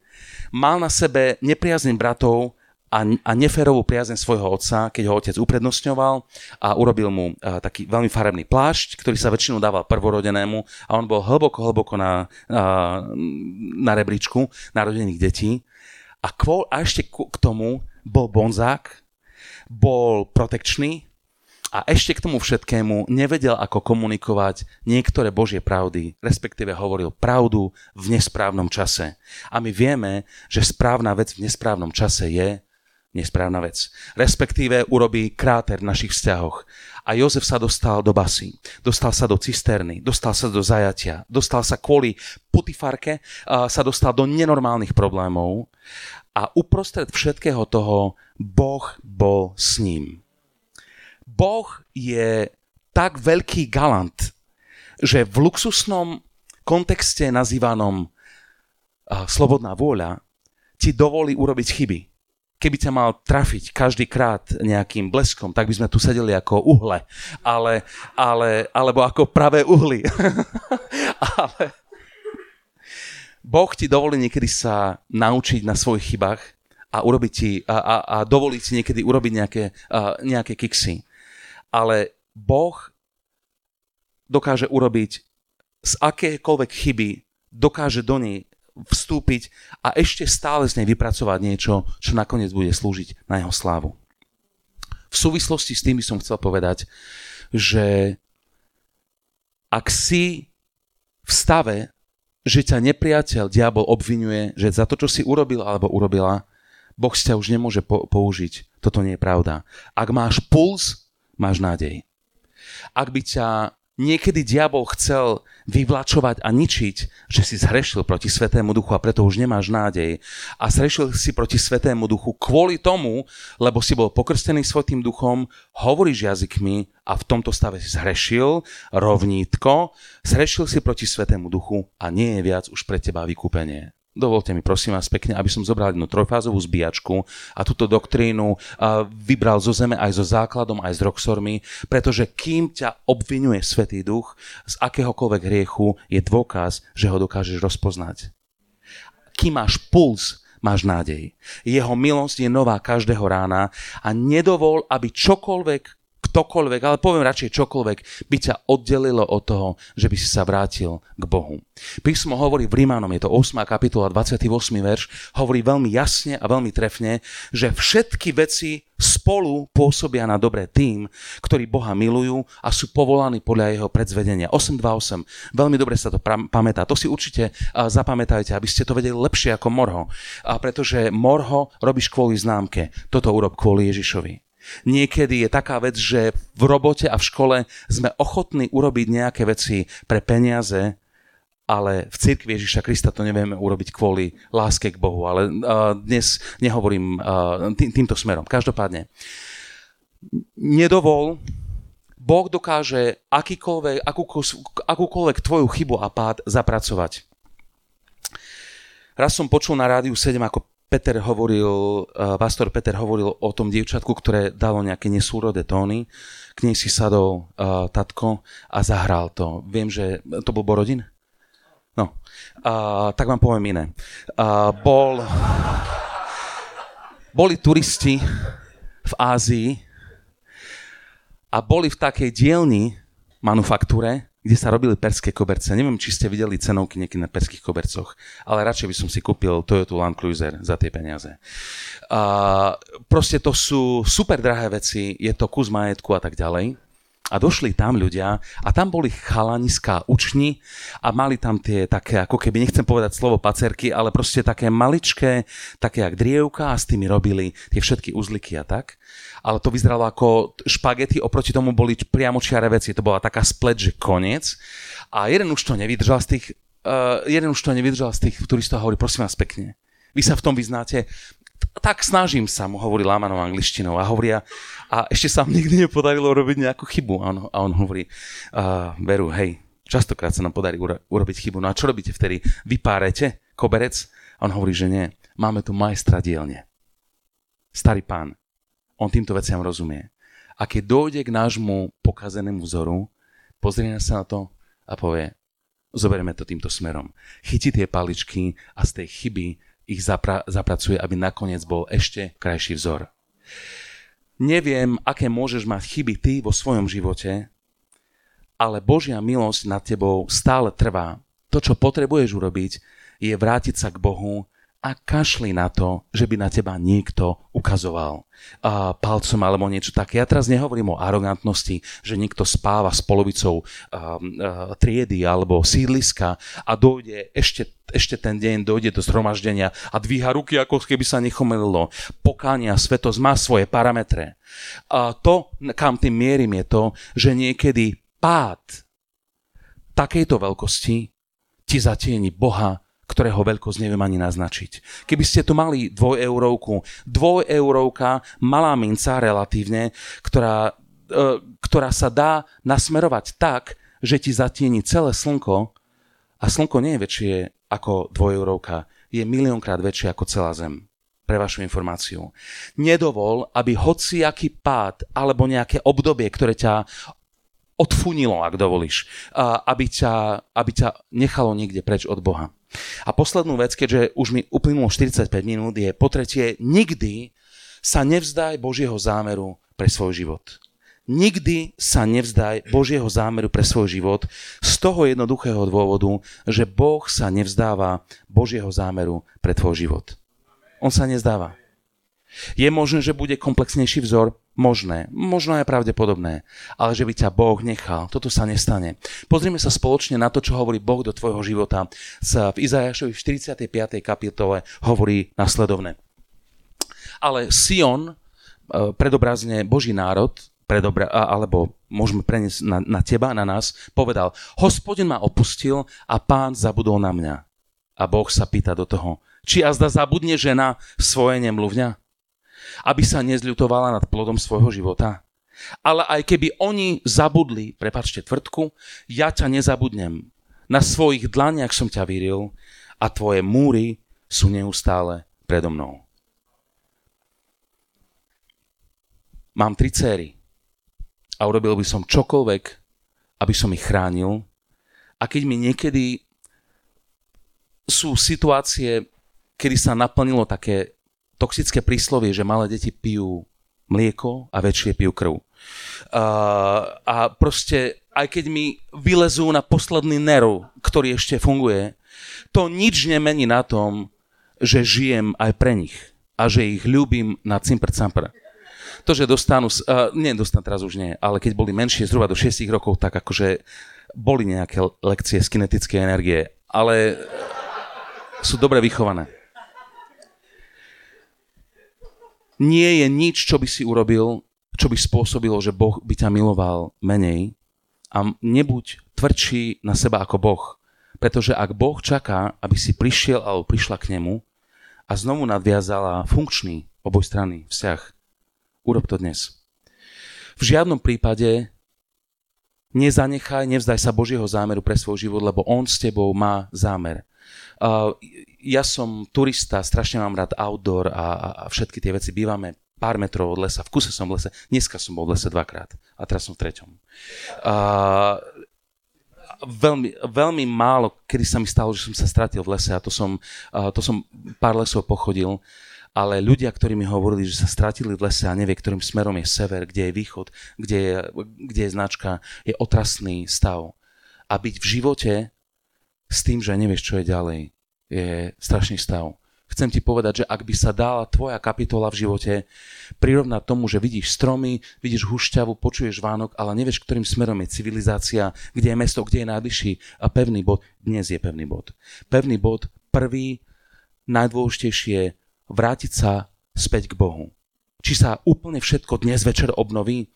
S1: mal na sebe nepriazeň bratov, a, a neférovú priazeň svojho otca, keď ho otec uprednostňoval a urobil mu uh, taký veľmi farebný plášť, ktorý sa väčšinou dával prvorodenému a on bol hlboko, hlboko na, uh, na rebríčku narodených detí. A, kvôl, a ešte k tomu bol bonzák, bol protekčný a ešte k tomu všetkému nevedel, ako komunikovať niektoré Božie pravdy, respektíve hovoril pravdu v nesprávnom čase. A my vieme, že správna vec v nesprávnom čase je nesprávna vec. Respektíve urobí kráter v našich vzťahoch. A Jozef sa dostal do basy, dostal sa do cisterny, dostal sa do zajatia, dostal sa kvôli putifarke, sa dostal do nenormálnych problémov a uprostred všetkého toho Boh bol s ním. Boh je tak veľký galant, že v luxusnom kontexte nazývanom slobodná vôľa ti dovolí urobiť chyby keby ťa mal trafiť každý krát nejakým bleskom, tak by sme tu sedeli ako uhle, ale, ale, alebo ako pravé uhly. <laughs> ale Boh ti dovolí niekedy sa naučiť na svojich chybách a, urobiť ti, a, a, a dovoliť si niekedy urobiť nejaké, a, nejaké kiksy. Ale Boh dokáže urobiť z akékoľvek chyby, dokáže do nej vstúpiť a ešte stále z nej vypracovať niečo, čo nakoniec bude slúžiť na jeho slávu. V súvislosti s tým by som chcel povedať, že ak si v stave, že ťa nepriateľ, diabol obvinuje, že za to, čo si urobil alebo urobila, Boh ťa už nemôže po- použiť. Toto nie je pravda. Ak máš puls, máš nádej. Ak by ťa Niekedy diabol chcel vyvlačovať a ničiť, že si zhrešil proti Svetému Duchu a preto už nemáš nádej. A zhrešil si proti Svetému Duchu kvôli tomu, lebo si bol pokrstený Svetým Duchom, hovoríš jazykmi a v tomto stave si zhrešil rovnítko, zhrešil si proti Svetému Duchu a nie je viac už pre teba vykúpenie. Dovolte mi prosím vás pekne, aby som zobral jednu trojfázovú zbíjačku a túto doktrínu vybral zo zeme aj so základom, aj s roxormi, pretože kým ťa obvinuje Svetý Duch z akéhokoľvek hriechu, je dôkaz, že ho dokážeš rozpoznať. Kým máš puls, máš nádej. Jeho milosť je nová každého rána a nedovol, aby čokoľvek ktokoľvek, ale poviem radšej čokoľvek, by ťa oddelilo od toho, že by si sa vrátil k Bohu. Písmo hovorí v Rímanom, je to 8. kapitola, 28. verš, hovorí veľmi jasne a veľmi trefne, že všetky veci spolu pôsobia na dobré tým, ktorí Boha milujú a sú povolaní podľa jeho predzvedenia. 828. Veľmi dobre sa to pamätá. To si určite zapamätajte, aby ste to vedeli lepšie ako Morho. A pretože Morho robíš kvôli známke. Toto urob kvôli Ježišovi. Niekedy je taká vec, že v robote a v škole sme ochotní urobiť nejaké veci pre peniaze, ale v cirkvi Ježiša Krista to nevieme urobiť kvôli láske k Bohu. Ale uh, dnes nehovorím uh, tý, týmto smerom. Každopádne, nedovol, Boh dokáže akýkoľvek, akúkoľvek tvoju chybu a pád zapracovať. Raz som počul na rádiu 7, ako Peter hovoril, uh, pastor Peter hovoril o tom dievčatku, ktoré dalo nejaké nesúrodé tóny. K nej si sadol uh, tatko a zahral to. Viem, že to bol Borodin? No, uh, tak vám poviem iné. Uh, bol, boli turisti v Ázii a boli v takej dielni manufaktúre, kde sa robili perské koberce. Neviem, či ste videli cenovky niekedy na perských kobercoch, ale radšej by som si kúpil Toyota Land Cruiser za tie peniaze. A proste to sú super drahé veci, je to kus majetku a tak ďalej. A došli tam ľudia a tam boli chalaniská učni a mali tam tie také, ako keby, nechcem povedať slovo pacerky, ale proste také maličké, také jak drievka a s tými robili tie všetky uzliky a tak ale to vyzeralo ako špagety, oproti tomu boli priamo čiare veci, to bola taká splet, že koniec. A jeden už to nevydržal z tých, uh, jeden už to nevydržal z tých turistov a hovorí, prosím vás pekne, vy sa v tom vyznáte, tak snažím sa, mu hovorí lámanou angličtinou a hovoria, a ešte sa nikdy nepodarilo robiť nejakú chybu. A on, a on hovorí, uh, Veru, hej, Častokrát sa nám podarí uro- urobiť chybu. No a čo robíte vtedy? Vypárete koberec? A on hovorí, že nie. Máme tu majstra dielne. Starý pán. On týmto veciam rozumie. A keď dojde k nášmu pokazenému vzoru, pozrie sa na to a povie, zoberieme to týmto smerom. Chytí tie paličky a z tej chyby ich zapra- zapracuje, aby nakoniec bol ešte krajší vzor. Neviem, aké môžeš mať chyby ty vo svojom živote, ale Božia milosť nad tebou stále trvá. To, čo potrebuješ urobiť, je vrátiť sa k Bohu a kašli na to, že by na teba niekto ukazoval uh, palcom alebo niečo také. Ja teraz nehovorím o arogantnosti, že niekto spáva s polovicou uh, uh, triedy alebo sídliska a dojde ešte, ešte ten deň, dojde do zhromaždenia a dvíha ruky, ako keby sa nechomelilo. Pokánia, svetosť má svoje parametre. A to, kam tým mierim, je to, že niekedy pád takejto veľkosti ti zatieni Boha, ktorého veľkosť neviem ani naznačiť. Keby ste tu mali dvojeurovku, dvojeurovka, malá minca relatívne, ktorá, e, ktorá sa dá nasmerovať tak, že ti zatieni celé slnko a slnko nie je väčšie ako dvojeurovka, je miliónkrát väčšie ako celá Zem pre vašu informáciu. Nedovol, aby hociaký pád alebo nejaké obdobie, ktoré ťa odfunilo, ak dovolíš, aby ťa, aby ťa nechalo niekde preč od Boha. A poslednú vec, keďže už mi uplynulo 45 minút, je po tretie, nikdy sa nevzdaj Božieho zámeru pre svoj život. Nikdy sa nevzdaj Božieho zámeru pre svoj život z toho jednoduchého dôvodu, že Boh sa nevzdáva Božieho zámeru pre tvoj život. On sa nezdáva. Je možné, že bude komplexnejší vzor? Možné. Možno aj pravdepodobné. Ale že by ťa Boh nechal, toto sa nestane. Pozrime sa spoločne na to, čo hovorí Boh do tvojho života. V Izajašovi v 45. kapitole hovorí nasledovne. Ale Sion, e, predobrazne Boží národ, predobra, alebo môžeme preniesť na, na teba, na nás, povedal, hospodin ma opustil a pán zabudol na mňa. A Boh sa pýta do toho, či azda zabudne žena svoje nemluvňa? aby sa nezľutovala nad plodom svojho života. Ale aj keby oni zabudli, prepačte tvrdku, ja ťa nezabudnem. Na svojich dlaniach som ťa vyril a tvoje múry sú neustále predo mnou. Mám tri céry a urobil by som čokoľvek, aby som ich chránil. A keď mi niekedy sú situácie, kedy sa naplnilo také toxické príslovie, že malé deti pijú mlieko a väčšie pijú krv. Uh, a proste, aj keď mi vylezú na posledný nerv, ktorý ešte funguje, to nič nemení na tom, že žijem aj pre nich a že ich ľúbim na cimpr campr. To, že dostanú, uh, nie dostanú teraz už nie, ale keď boli menšie, zhruba do 6 rokov, tak akože boli nejaké lekcie z kinetickej energie, ale sú dobre vychované nie je nič, čo by si urobil, čo by spôsobilo, že Boh by ťa miloval menej a nebuď tvrdší na seba ako Boh. Pretože ak Boh čaká, aby si prišiel alebo prišla k nemu a znovu nadviazala funkčný obojstranný vzťah, urob to dnes. V žiadnom prípade nezanechaj, nevzdaj sa Božieho zámeru pre svoj život, lebo On s tebou má zámer. Ja som turista, strašne mám rád outdoor a, a všetky tie veci. Bývame pár metrov od lesa. V kuse som v lese. Dneska som bol v lese dvakrát. A teraz som v treťom. Uh, veľmi, veľmi málo, kedy sa mi stalo, že som sa stratil v lese a to som, uh, to som pár lesov pochodil. Ale ľudia, ktorí mi hovorili, že sa stratili v lese a nevie, ktorým smerom je sever, kde je východ, kde je, kde je značka, je otrasný stav. A byť v živote s tým, že nevieš, čo je ďalej, je strašný stav. Chcem ti povedať, že ak by sa dala tvoja kapitola v živote prirovnať tomu, že vidíš stromy, vidíš hušťavu, počuješ Vánok, ale nevieš, ktorým smerom je civilizácia, kde je mesto, kde je najvyšší a pevný bod, dnes je pevný bod. Pevný bod, prvý, najdôležitejšie vrátiť sa späť k Bohu. Či sa úplne všetko dnes večer obnoví?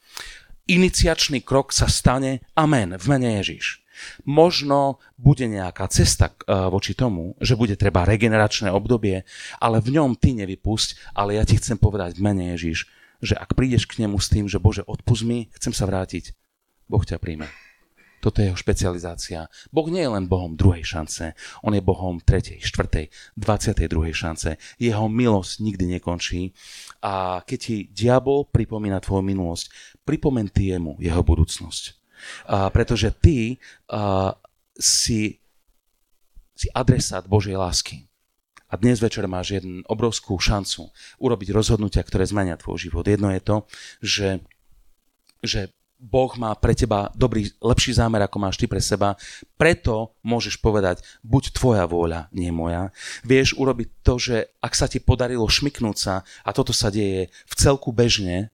S1: Iniciačný krok sa stane, amen, v mene Ježiš. Možno bude nejaká cesta uh, voči tomu, že bude treba regeneračné obdobie, ale v ňom ty nevypusť, ale ja ti chcem povedať v mene Ježiš, že ak prídeš k nemu s tým, že Bože, odpust mi, chcem sa vrátiť, Boh ťa príjme. Toto je jeho špecializácia. Boh nie je len Bohom druhej šance, on je Bohom tretej, štvrtej, 22. šance. Jeho milosť nikdy nekončí a keď ti diabol pripomína tvoju minulosť, pripomen ty jemu jeho budúcnosť. A, pretože ty a, si, si adresát Božej lásky. A dnes večer máš jednu obrovskú šancu urobiť rozhodnutia, ktoré zmenia tvoj život. Jedno je to, že, že Boh má pre teba dobrý, lepší zámer, ako máš ty pre seba. Preto môžeš povedať, buď tvoja vôľa, nie moja. Vieš urobiť to, že ak sa ti podarilo šmiknúť sa, a toto sa deje v celku bežne,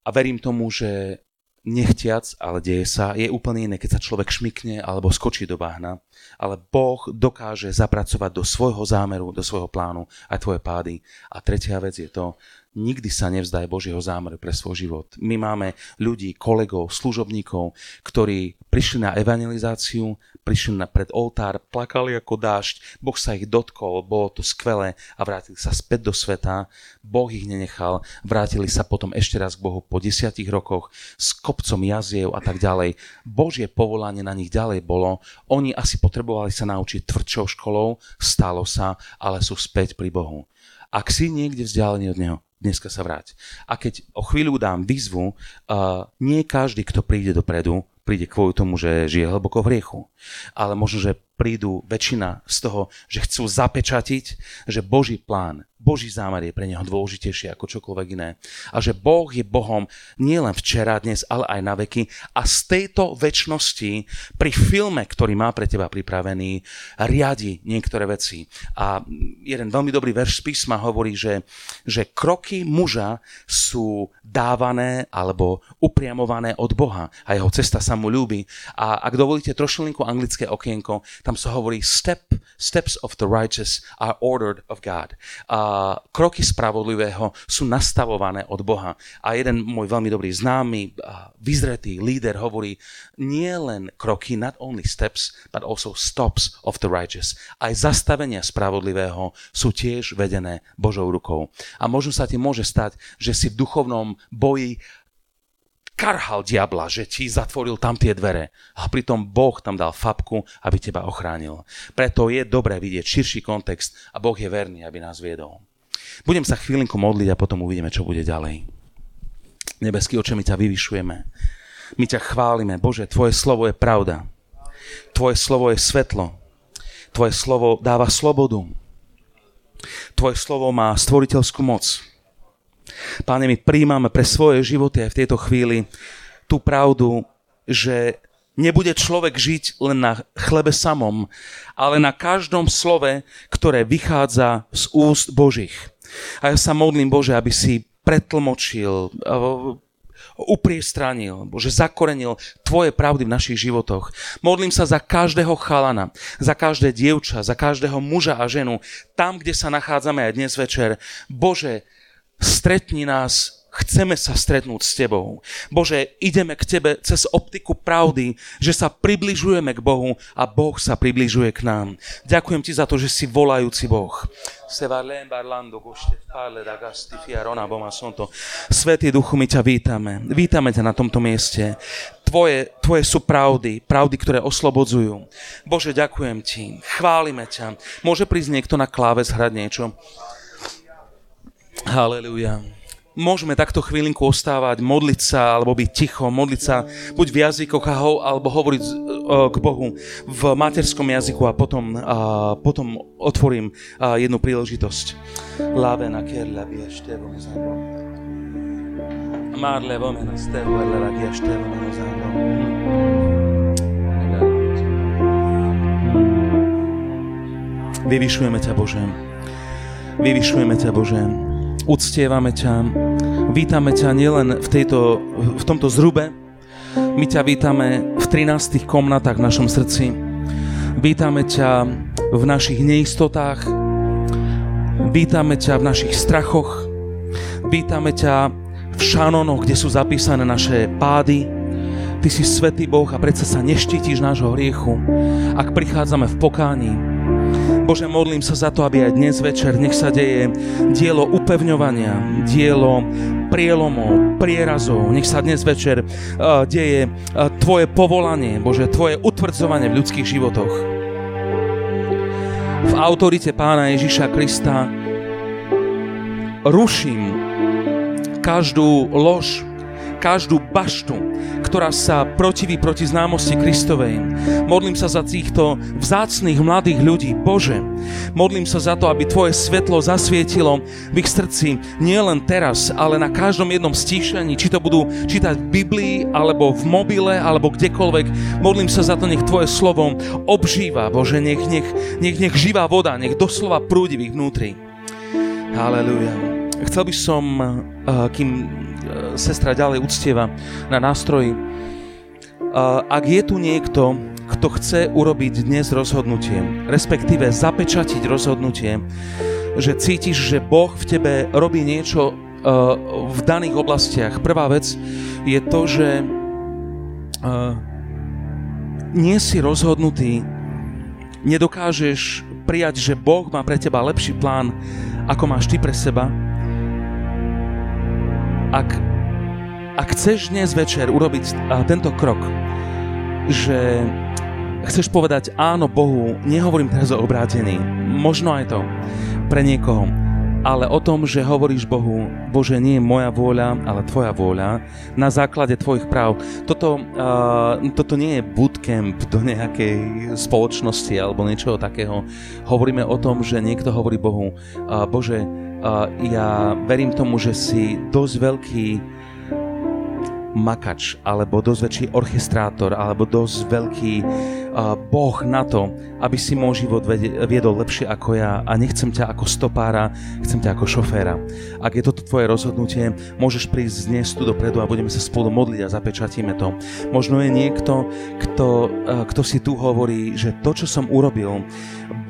S1: a verím tomu, že nechtiac, ale deje sa, je úplne iné, keď sa človek šmikne alebo skočí do bahna, ale Boh dokáže zapracovať do svojho zámeru, do svojho plánu aj tvoje pády. A tretia vec je to, nikdy sa nevzdaj Božieho zámeru pre svoj život. My máme ľudí, kolegov, služobníkov, ktorí prišli na evangelizáciu, prišli na pred oltár, plakali ako dážď, Boh sa ich dotkol, bolo to skvelé a vrátili sa späť do sveta. Boh ich nenechal, vrátili sa potom ešte raz k Bohu po desiatich rokoch s kopcom jaziev a tak ďalej. Božie povolanie na nich ďalej bolo, oni asi potrebovali sa naučiť tvrdšou školou, stalo sa, ale sú späť pri Bohu. Ak si niekde vzdialený od Neho, dneska sa vráť. A keď o chvíľu dám výzvu, uh, nie každý, kto príde dopredu, príde kvôli tomu, že žije hlboko v riechu. Ale možno, že prídu väčšina z toho, že chcú zapečatiť, že Boží plán Boží zámer je pre neho dôležitejší ako čokoľvek iné. A že Boh je Bohom nielen včera, dnes, ale aj na veky. A z tejto väčšnosti pri filme, ktorý má pre teba pripravený, riadi niektoré veci. A jeden veľmi dobrý verš z písma hovorí, že, že kroky muža sú dávané alebo upriamované od Boha a jeho cesta sa mu ľúbi. A ak dovolíte trošilinku anglické okienko, tam sa hovorí step, steps of the righteous are ordered of God. A kroky spravodlivého sú nastavované od Boha. A jeden môj veľmi dobrý známy, vyzretý líder hovorí, nie len kroky, not only steps, but also stops of the righteous. Aj zastavenia spravodlivého sú tiež vedené Božou rukou. A možno sa ti môže stať, že si v duchovnom boji karhal diabla, že ti zatvoril tam tie dvere. A pritom Boh tam dal fabku, aby teba ochránil. Preto je dobré vidieť širší kontext a Boh je verný, aby nás viedol. Budem sa chvíľinku modliť a potom uvidíme, čo bude ďalej. Nebeský oče, my ťa vyvyšujeme. My ťa chválime. Bože, Tvoje slovo je pravda. Tvoje slovo je svetlo. Tvoje slovo dáva slobodu. Tvoje slovo má stvoriteľskú moc. Páne, my príjmame pre svoje životy aj v tejto chvíli tú pravdu, že nebude človek žiť len na chlebe samom, ale na každom slove, ktoré vychádza z úst Božích. A ja sa modlím, Bože, aby si pretlmočil, upriestranil, Bože, zakorenil Tvoje pravdy v našich životoch. Modlím sa za každého chalana, za každé dievča, za každého muža a ženu, tam, kde sa nachádzame aj dnes večer. Bože, stretni nás chceme sa stretnúť s Tebou. Bože, ideme k Tebe cez optiku pravdy, že sa približujeme k Bohu a Boh sa približuje k nám. Ďakujem Ti za to, že si volajúci Boh. Svetý Duchu, my ťa vítame. Vítame ťa na tomto mieste. Tvoje, tvoje sú pravdy, pravdy, ktoré oslobodzujú. Bože, ďakujem Ti. Chválime ťa. Môže prísť niekto na kláves hrať niečo? Haleluja. Môžeme takto chvíľinku ostávať, modliť sa, alebo byť ticho, modliť sa buď v jazykoch, alebo hovoriť k Bohu v materskom jazyku a potom, a potom otvorím jednu príležitosť. Lave na kerla bieštevo Marle vomena stevo la bieštevo Vyvyšujeme ťa, Bože. Vyvyšujeme ťa, Bože uctievame ťa, vítame ťa nielen v, tejto, v tomto zrube, my ťa vítame v 13 komnatách v našom srdci, vítame ťa v našich neistotách, vítame ťa v našich strachoch, vítame ťa v šanonoch, kde sú zapísané naše pády, Ty si svetý Boh a predsa sa neštítiš nášho hriechu. Ak prichádzame v pokání, Bože, modlím sa za to, aby aj dnes večer nech sa deje dielo upevňovania, dielo
S2: prielomov, prierazov. Nech sa dnes večer uh, deje uh, Tvoje povolanie, Bože, Tvoje utvrdzovanie v ľudských životoch. V autorite Pána Ježiša Krista ruším každú lož, každú baštu, ktorá sa protiví proti známosti Kristovej. Modlím sa za týchto vzácných mladých ľudí. Bože, modlím sa za to, aby Tvoje svetlo zasvietilo v ich srdci nielen teraz, ale na každom jednom stíšení, či to budú čítať v Biblii, alebo v mobile, alebo kdekoľvek. Modlím sa za to, nech Tvoje slovo obžíva, Bože, nech, nech, nech, nech živá voda, nech doslova prúdi v ich vnútri. Haleluja. Chcel by som, kým sestra ďalej uctieva na nástroji, ak je tu niekto, kto chce urobiť dnes rozhodnutie, respektíve zapečatiť rozhodnutie, že cítiš, že Boh v tebe robí niečo v daných oblastiach. Prvá vec je to, že nie si rozhodnutý, nedokážeš prijať, že Boh má pre teba lepší plán, ako máš ty pre seba, ak, ak chceš dnes večer urobiť tento krok, že chceš povedať áno Bohu, nehovorím teraz o obrátení, možno aj to pre niekoho, ale o tom, že hovoríš Bohu, Bože, nie je moja vôľa, ale Tvoja vôľa, na základe Tvojich práv. Toto, uh, toto nie je bootcamp do nejakej spoločnosti alebo niečoho takého. Hovoríme o tom, že niekto hovorí Bohu, uh, Bože, ja verím tomu, že si dosť veľký makač, alebo dosť väčší orchestrátor, alebo dosť veľký uh, boh na to, aby si môj život viedol lepšie ako ja a nechcem ťa ako stopára, chcem ťa ako šoféra. Ak je toto tvoje rozhodnutie, môžeš prísť dnes tu dopredu a budeme sa spolu modliť a zapečatíme to. Možno je niekto, kto, uh, kto si tu hovorí, že to, čo som urobil,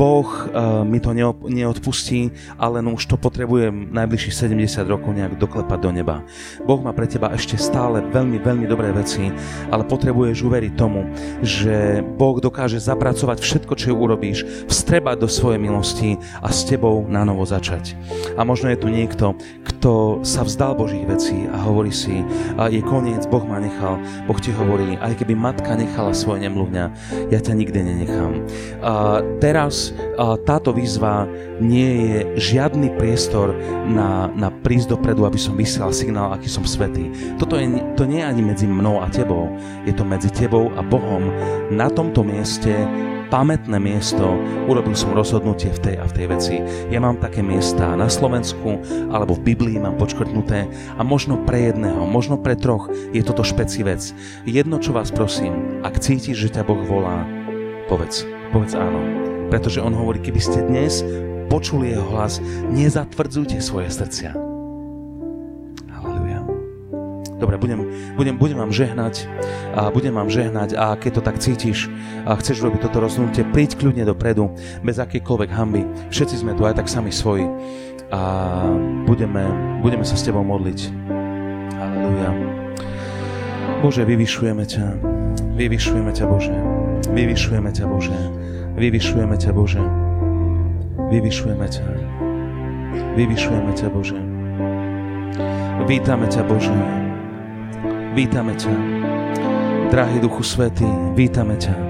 S2: Boh uh, mi to neodpustí, ale no už to potrebujem najbližších 70 rokov nejak doklepať do neba. Boh má pre teba ešte stále veľmi, veľmi dobré veci, ale potrebuješ uveriť tomu, že Boh dokáže zapracovať všetko, čo urobíš, vstrebať do svojej milosti a s tebou na novo začať. A možno je tu niekto, kto sa vzdal Božích vecí a hovorí si, a je koniec, Boh ma nechal. Boh ti hovorí, aj keby matka nechala svoje nemluvňa, ja ťa nikdy nenechám. A teraz táto výzva nie je žiadny priestor na, na prísť dopredu, aby som vysielal signál, aký som svetý. Toto je, to nie je ani medzi mnou a tebou, je to medzi tebou a Bohom. Na tomto mieste pamätné miesto, urobil som rozhodnutie v tej a v tej veci. Ja mám také miesta na Slovensku alebo v Biblii mám počkrtnuté a možno pre jedného, možno pre troch je toto špeci vec. Jedno, čo vás prosím, ak cítiš, že ťa Boh volá, povedz, povedz áno pretože on hovorí, keby ste dnes počuli jeho hlas, nezatvrdzujte svoje srdcia. Halleluja. Dobre, budem, budem, budem vám žehnať a budem vám žehnať a keď to tak cítiš a chceš robiť toto rozhodnutie, príď kľudne dopredu, bez akýkoľvek hamby. Všetci sme tu aj tak sami svoji a budeme, budeme sa s tebou modliť. Halleluja. Bože, vyvyšujeme ťa. Vyvyšujeme ťa, Bože. Vyvyšujeme ťa, Bože. Vyvyšujeme ťa, Bože. Vyvyšujeme ťa. Vyvyšujeme ťa, Bože. Vítame ťa, Bože. Vítame ťa. Drahý Duchu Svetý, vítame ťa.